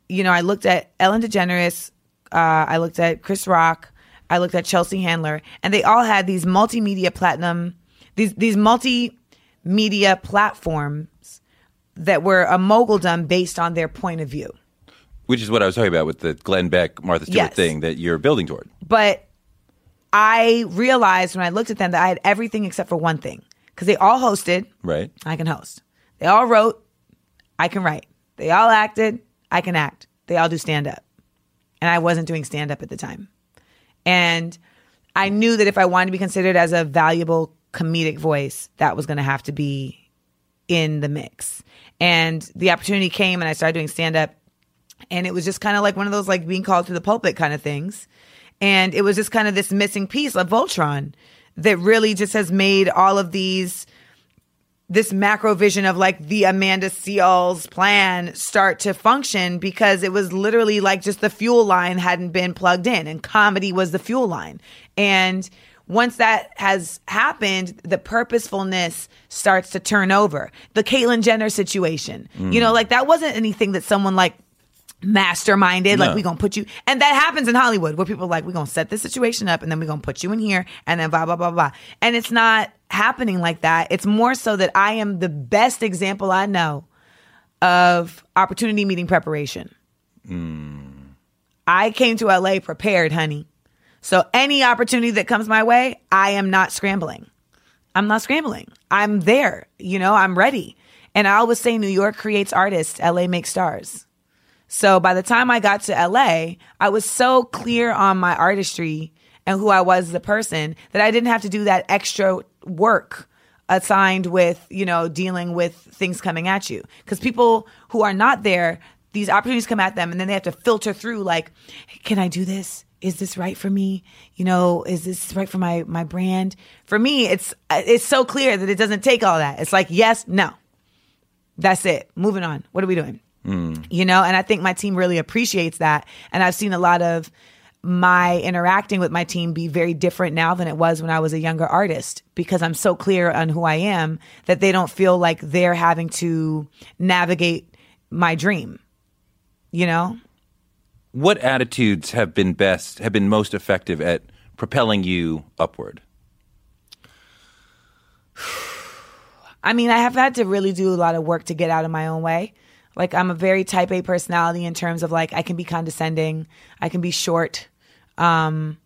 You know, I looked at Ellen DeGeneres, uh, I looked at Chris Rock, I looked at Chelsea Handler, and they all had these multimedia platinum, these these multimedia platforms that were a moguldom based on their point of view. which is what I was talking about with the Glenn Beck Martha Stewart Yes. thing that you're building toward. But I realized when I looked at them that I had everything except for one thing because they all hosted. Right. I can host. They all wrote, I can write. They all acted, I can act. They all do stand up. And I wasn't doing stand up at the time. And I knew that if I wanted to be considered as a valuable comedic voice, that was going to have to be in the mix. And the opportunity came and I started doing stand up and it was just kind of like one of those like being called to the pulpit kind of things. And it was just kind of this missing piece of Voltron that really just has made all of these this macro vision of like the Amanda Seales plan start to function because it was literally like just the fuel line hadn't been plugged in and comedy was the fuel line. And once that has happened, the purposefulness starts to turn over. The Caitlyn Jenner situation, you mm. know, like that wasn't anything that someone like masterminded like we gonna put you and that happens in hollywood where people are like we're gonna set this situation up and then we're gonna put you in here and then blah blah blah blah. And it's not happening like that. It's more so that i am the best example i know of opportunity meeting preparation. Mm. I came to la prepared honey so any opportunity that comes my way i am not scrambling i'm not scrambling i'm there you know i'm ready and i always say new york creates artists la makes stars so by the time I got to LA, I was so clear on my artistry and who I was as a person that I didn't have to do that extra work assigned with, you know, dealing with things coming at you. Because people who are not there, these opportunities come at them and then they have to filter through like, can I do this? Is this right for me? You know, is this right for my my brand? For me, it's it's so clear that it doesn't take all that. It's like yes, no. That's it. Moving on. What are we doing? Hmm. you know and i think my team really appreciates that and i've seen a lot of my interacting with my team be very different now than it was when i was a younger artist because i'm so clear on who i am that they don't feel like they're having to navigate my dream you know What attitudes have been best, have been most effective at propelling you upward? I mean, I have had to really do a lot of work to get out of my own way. Like, I'm a very type A personality in terms of like, I can be condescending, I can be short. Um,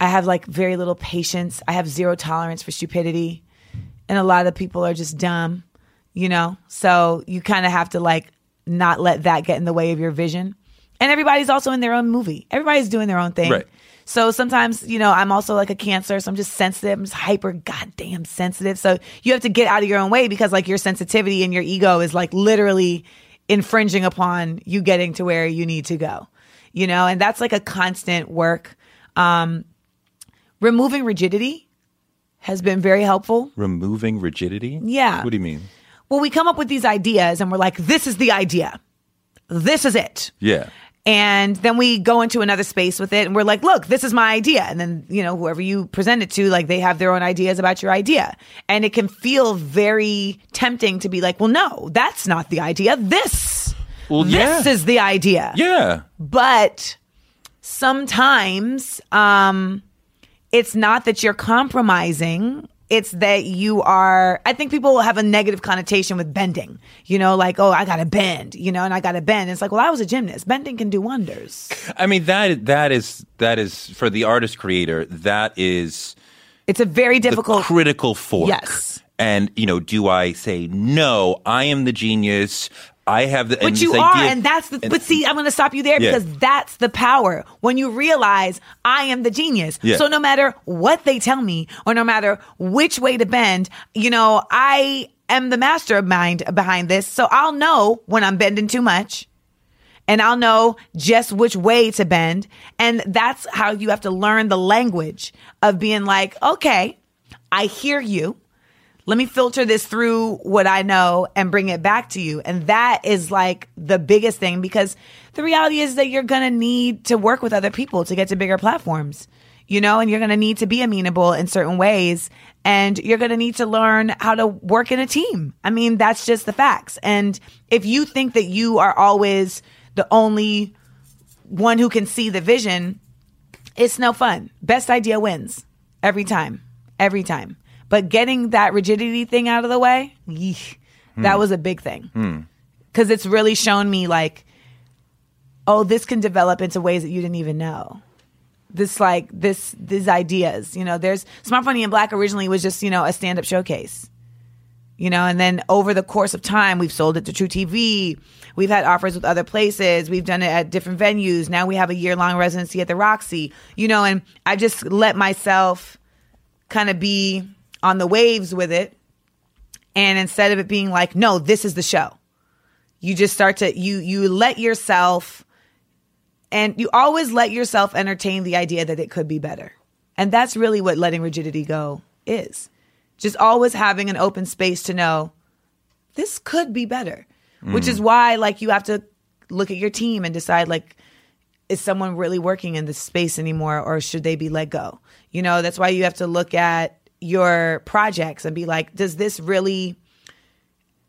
I have like very little patience. I have zero tolerance for stupidity. And a lot of people are just dumb, you know? So you kind of have to like not let that get in the way of your vision. And everybody's also in their own movie, everybody's doing their own thing. Right. So sometimes, you know, I'm also like a cancer, so I'm just sensitive. I'm just hyper goddamn sensitive. So you have to get out of your own way because like your sensitivity and your ego is like literally infringing upon you getting to where you need to go. You know, and that's like a constant work. Um removing rigidity has been very helpful. Removing rigidity? Yeah. What do you mean? Well, we come up with these ideas and we're like, this is the idea. This is it. Yeah. And then we go into another space with it and we're like, look, this is my idea. And then, you know, whoever you present it to, like they have their own ideas about your idea. And it can feel very tempting to be like, well, no, that's not the idea. This, Well, this yeah. is the idea. Yeah. But sometimes, um, it's not that you're compromising. It's that you are, I think people have a negative connotation with bending, you know, like, oh, I got to bend, you know, and I got to bend. It's like, well, I was a gymnast. Bending can do wonders. I mean that that is that is for the artist creator. That is It's a very the difficult. critical fork. Yes. And you know, do I say no? I am the genius. I have the. But you are, idea- and that's the. and- but see, I'm going to stop you there Yeah. because that's the power when you realize I am the genius. Yeah. So no matter what they tell me, or no matter which way to bend, you know, I am the mastermind behind this. So I'll know when I'm bending too much, and I'll know just which way to bend. And that's how you have to learn the language of being like, okay, I hear you let me filter this through what I know and bring it back to you. And that is like the biggest thing because the reality is that you're going to need to work with other people to get to bigger platforms, you know, and you're going to need to be amenable in certain ways. And you're going to need to learn how to work in a team. I mean, that's just the facts. And if you think that you are always the only one who can see the vision, it's no fun. Best idea wins every time, every time. But getting that rigidity thing out of the way, yeesh, that hmm. was a big thing. Hmm. Because it's really shown me like, oh, this can develop into ways that you didn't even know. This like this these ideas, you know. There's Smart Funny and Black originally was just you know a stand up showcase you know and then over the course of time we've sold it to truTV we've had offers with other places we've done it at different venues now we have a year-long residency at the roxy you know and i just let myself kind of be on the waves with it and instead of it being like no this is the show you just start to you you let yourself and you always let yourself entertain the idea that it could be better. And that's really what letting rigidity go is. Just always having an open space to know this could be better which is mm. why like you have to look at your team and decide like is someone really working in this space anymore or should they be let go? You know that's why you have to look at your projects and be like does this really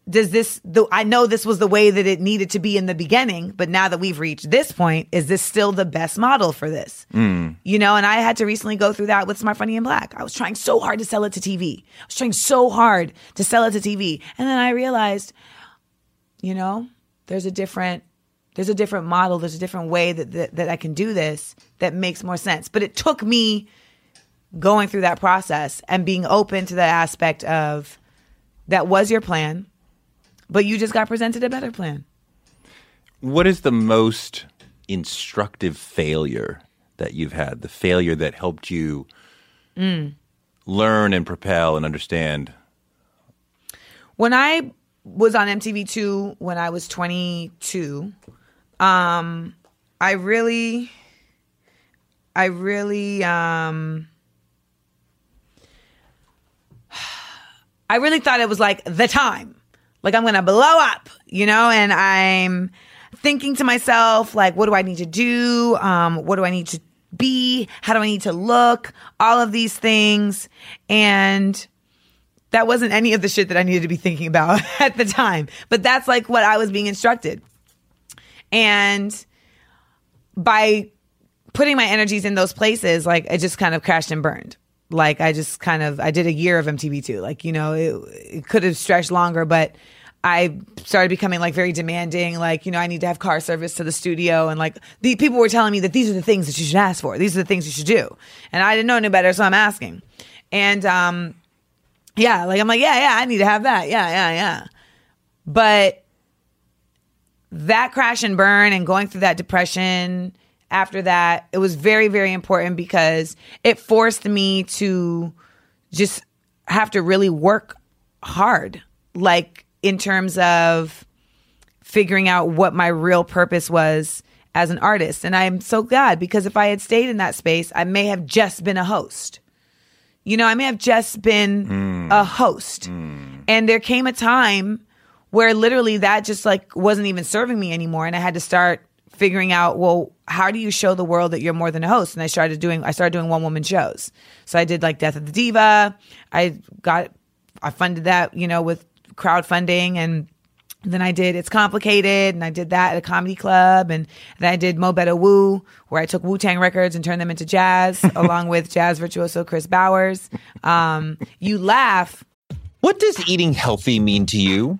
does this the I know this was the way that it needed to be in the beginning, but now that we've reached this point, is this still the best model for this? Hmm. You know, and I had to recently go through that with Smart Funny and Black. I was trying so hard to sell it to TV. I was trying so hard to sell it to TV. And then I realized, you know, there's a different there's a different model, there's a different way that, that that I can do this that makes more sense. But it took me going through that process and being open to the aspect of that was your plan, but you just got presented a better plan. What is the most instructive failure that you've had? The failure that helped you Mm. learn and propel and understand. When I was on MTV2 when I was 22, um, I really, I really, um, I really thought it was like the time. Like I'm gonna blow up, you know, and I'm thinking to myself, like, what do I need to do? Um, what do I need to be? How do I need to look? All of these things. And that wasn't any of the shit that I needed to be thinking about at the time. But that's like what I was being instructed. And by putting my energies in those places, like it just kind of crashed and burned. Like I just kind of I did a year of MTV2. Like you know it, it could have stretched longer, but I started becoming like very demanding. Like you know I need to have car service to the studio, and like the people were telling me that these are the things that you should ask for. These are the things you should do, and I didn't know any better, so I'm asking. And um, yeah, like I'm like yeah, yeah, I need to have that. Yeah, yeah, yeah. But that crash and burn and going through that depression after that, it was very, very important because it forced me to just have to really work hard, like in terms of figuring out what my real purpose was as an artist. And I'm so glad because if I had stayed in that space, I may have just been a host. You know, I may have just been mm. a host. Mm. And there came a time where literally that just like wasn't even serving me anymore. And I had to start figuring out, well, how do you show the world that you're more than a host? And I started doing, I started doing one woman shows. So I did like Death of the Diva. I got, I funded that, you know, with crowdfunding and then I did It's Complicated, and I did that at a comedy club, and then I did Mo Better Woo, where I took Wu Tang records and turned them into jazz, along with jazz virtuoso Kris Bowers. Um, you laugh. What does eating healthy mean to you?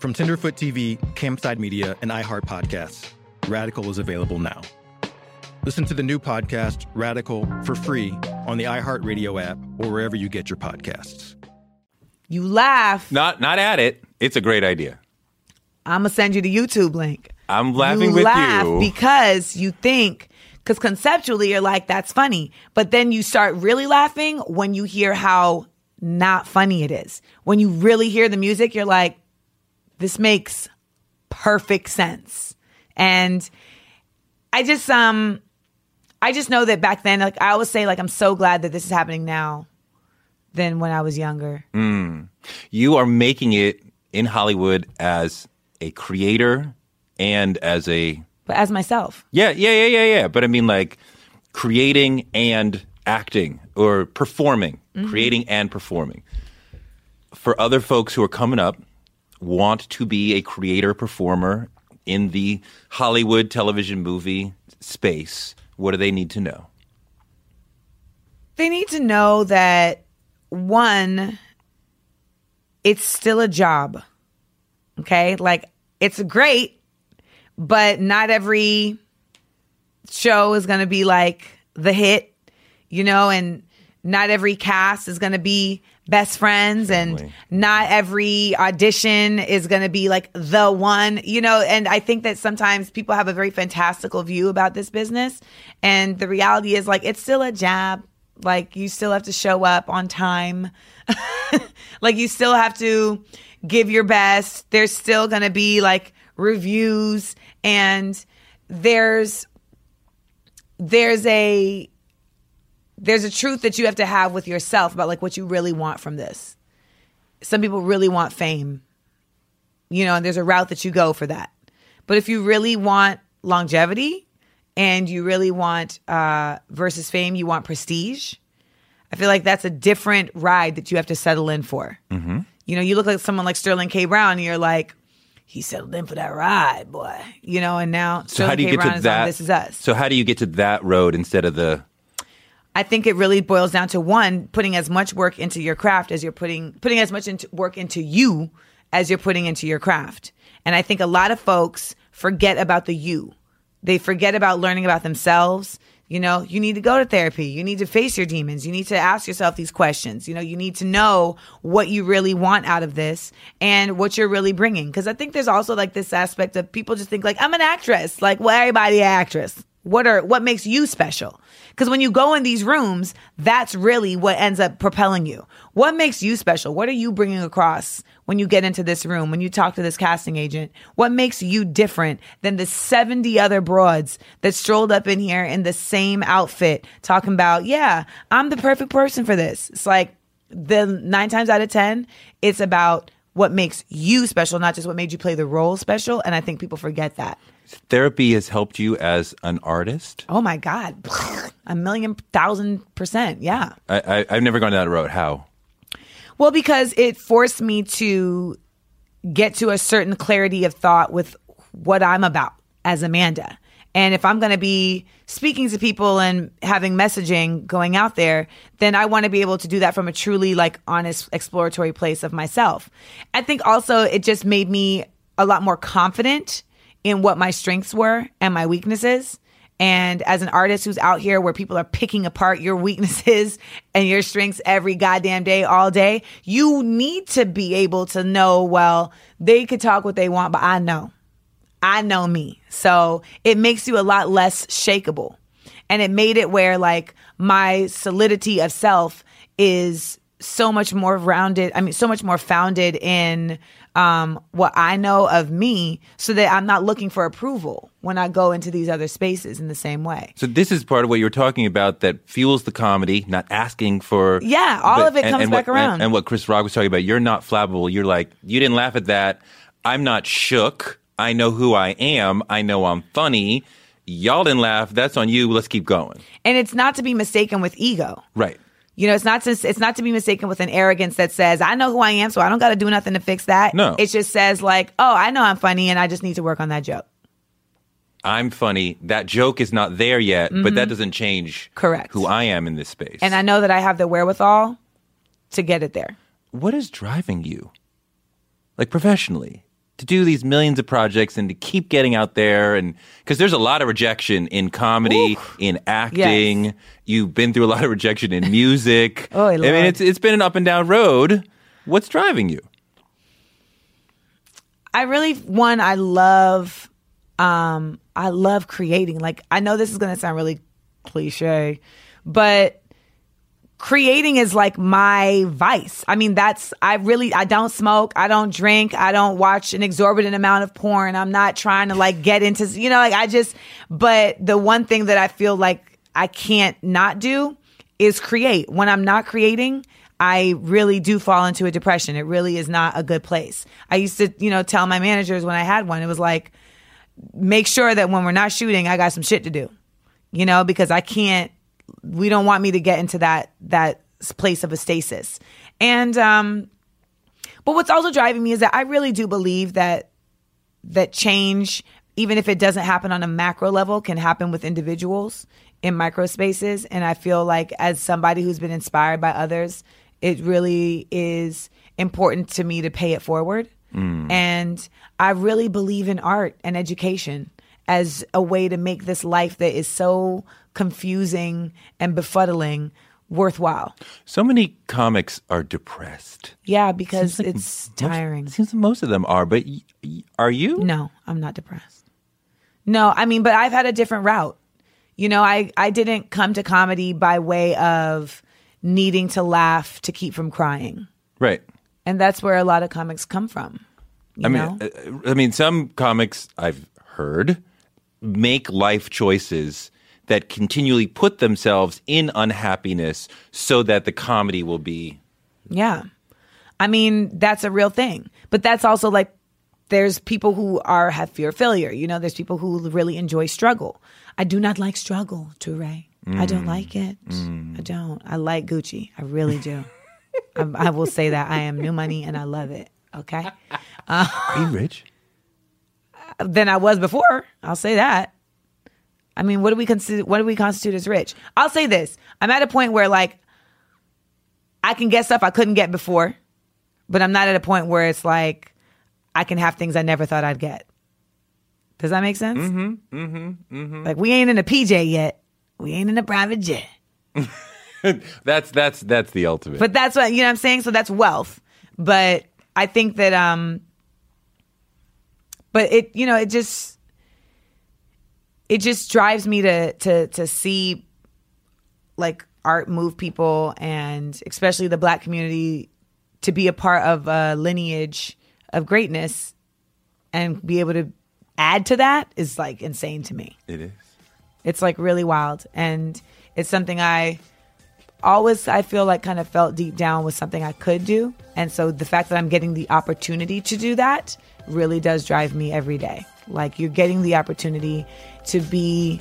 From Tenderfoot TV, Campside Media, and iHeart Podcasts, Radical is available now. Listen to the new podcast, Radical, for free on the iHeartRadio app or wherever you get your podcasts. You laugh. Not, not at it. It's a great idea. I'm gonna send you the YouTube link. I'm laughing you with laugh you. because you think because conceptually you're like that's funny, but then you start really laughing when you hear how not funny it is. When you really hear the music, you're like, this makes perfect sense. And I just um I just know that back then, like I always say, like I'm so glad that this is happening now than when I was younger. you are making it in Hollywood as a creator and as a But as myself, yeah, yeah, yeah, yeah, yeah. But I mean, like creating and acting or performing, creating and performing. For other folks who are coming up, want to be a creator performer in the Hollywood television movie space, what do they need to know? they need to know that one, it's still a job. Okay. Like it's great, but not every show is going to be like the hit, you know, and not every cast is going to be best friends and not every audition is going to be like the one, you know, and I think that sometimes people have a very fantastical view about this business and the reality is like it's still a job. Like you still have to show up on time. like you still have to give your best. There's still going to be like reviews and there's there's a there's a truth that you have to have with yourself about like what you really want from this. Some people really want fame. You know, and there's a route that you go for that. But if you really want longevity and you really want uh versus fame, you want prestige. I feel like that's a different ride that you have to settle in for. Mm-hmm. You know, you look like someone like Sterling K. Brown, and you're like, he settled in for that ride, boy. You know, and now So how Sterling do you K. get Brown to that? on This Is Us. So how do you get to that road instead of the I think it really boils down to one, putting as much work into your craft as you're putting putting as much into work into you as you're putting into your craft. And I think a lot of folks forget about the you. They forget about learning about themselves. You know, you need to go to therapy. You need to face your demons. You need to ask yourself these questions. You know, you need to know what you really want out of this and what you're really bringing. Because I think there's also like this aspect of people just think like I'm an actress. Like, well, everybody actress. What are what makes you special? Because when you go in these rooms, that's really what ends up propelling you. What makes you special? What are you bringing across when you get into this room? When you talk to this casting agent, what makes you different than the seventy other broads that strolled up in here in the same outfit, talking about, yeah, I'm the perfect person for this. It's like the nine times out of ten, it's about what makes you special, not just what made you play the role special. And I think people forget that. Therapy has helped you as an artist. Oh my God. A million thousand percent. Yeah. I, I, I've never gone down that road. How? Well, because it forced me to get to a certain clarity of thought with what I'm about as Amanda. And if I'm going to be speaking to people and having messaging going out there, then I want to be able to do that from a truly like honest exploratory place of myself. I think also it just made me a lot more confident in what my strengths were and my weaknesses. And as an artist who's out here where people are picking apart your weaknesses and your strengths every goddamn day, all day, you need to be able to know, well, they could talk what they want, but I know. I know me. So it makes you a lot less shakable. And it made it where like my solidity of self is so much more rounded. I mean, so much more founded in um, what I know of me so that I'm not looking for approval when I go into these other spaces in the same way. So this is part of what you're talking about that fuels the comedy, not asking for. Yeah, all of it comes back what, around. And, and what Chris Rock was talking about, you're not flappable. You're like, you didn't laugh at that. I'm not shook. I know who I am. I know I'm funny. Y'all didn't laugh. That's on you. Let's keep going. And it's not to be mistaken with ego. Right. You know, it's not to it's not to be mistaken with an arrogance that says, I know who I am, so I don't gotta do nothing to fix that. No. It just says like, oh, I know I'm funny and I just need to work on that joke. I'm funny. That joke is not there yet, but that doesn't change Mm-hmm. Correct. who I am in this space. And I know that I have the wherewithal to get it there. what is driving you, like professionally, to do these millions of projects and to keep getting out there? And because there's a lot of rejection in comedy, in acting. You've been through a lot of rejection in music. Oh, I mean, it's it's been an up and down road. What's driving you? I really one I love um I love creating. Like I know this is going to sound really cliche, but creating is like my vice. I mean, that's I really I don't smoke, I don't drink, I don't watch an exorbitant amount of porn. I'm not trying to like get into, you know, like I just but the one thing that I feel like I can't not do is create. When I'm not creating, I really do fall into a depression. It really is not a good place. I used to, you know, tell my managers when I had one, it was like, make sure that when we're not shooting, I got some shit to do, you know, because I can't, we don't want me to get into that, that place of a stasis. And, um, but what's also driving me is that I really do believe that, that change, even if it doesn't happen on a macro level, can happen with individuals in micro spaces. And I feel like as somebody who's been inspired by others, it really is important to me to pay it forward. And I really believe in art and education as a way to make this life that is so confusing and befuddling worthwhile. So many comics are depressed. Yeah, because like it's most- tiring. It seems like most of them are, but y- y- are you? No, I'm not depressed. No, I mean, but I've had a different route. You know, I I didn't come to comedy by way of needing to laugh to keep from crying. Right. And that's where a lot of comics come from. You I mean, know? uh, I mean, some comics I've heard make life choices that continually put themselves in unhappiness so that the comedy will be. Yeah. I mean, that's a real thing. But that's also like there's people who are have fear of failure. You know, there's people who really enjoy struggle. I do not like struggle, Toure. I don't mm. like it. Mm. I don't. I like Gucci. I really do. I, I will say that I am new money and I love it. Okay. Be rich. Than I was before. I'll say that. I mean, what do we consider? What do we constitute as rich? I'll say this: I'm at a point where like I can get stuff I couldn't get before, but I'm not at a point where it's like I can have things I never thought I'd get. Does that make sense? Mm-hmm. Mm-hmm. mm-hmm. Like we ain't in a PJ yet. We ain't in a private jet. That's that's that's the ultimate. But that's what you know what I'm saying? So that's wealth. But I think that um but it you know, it just it just drives me to to to see like art move people and especially the black community to be a part of a lineage of greatness and be able to add to that is like insane to me. it is. It's like really wild. And it's something I always, I feel like kind of felt deep down was something I could do. And so the fact that I'm getting the opportunity to do that really does drive me every day. Like you're getting the opportunity to be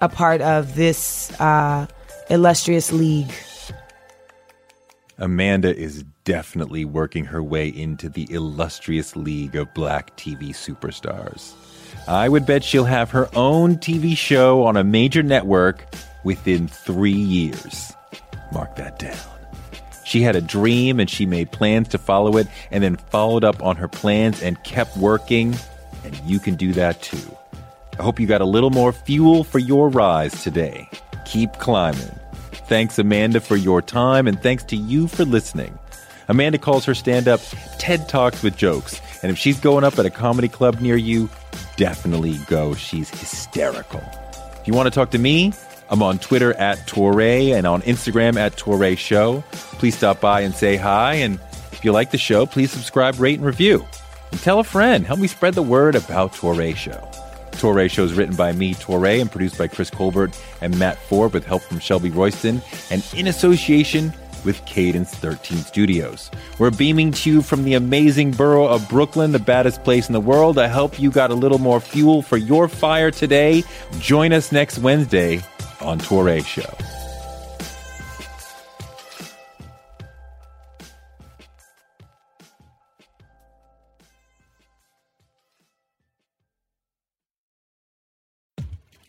a part of this uh, illustrious league. Amanda is definitely working her way into the illustrious league of black TV superstars. I would bet she'll have her own TV show on a major network within three years. Mark that down. She had a dream and she made plans to follow it and then followed up on her plans and kept working. And you can do that too. I hope you got a little more fuel for your rise today. Keep climbing. Thanks, Amanda, for your time, and thanks to you for listening. Amanda calls her stand up TED Talks with Jokes, and if she's going up at a comedy club near you, definitely go. She's hysterical. If you want to talk to me, I'm on Twitter at Touré and on Instagram at Touré Show. Please stop by and say hi. And if you like the show, please subscribe, rate, and review. And tell a friend. Help me spread the word about Toure Show. Toure Show is written by me, Toure, and produced by Chris Colbert and Matt Ford with help from Shelby Royston and in association with Cadence 13 Studios. We're beaming to you from the amazing borough of Brooklyn, the baddest place in the world. I hope you got a little more fuel for your fire today. Join us next Wednesday on Toure Show.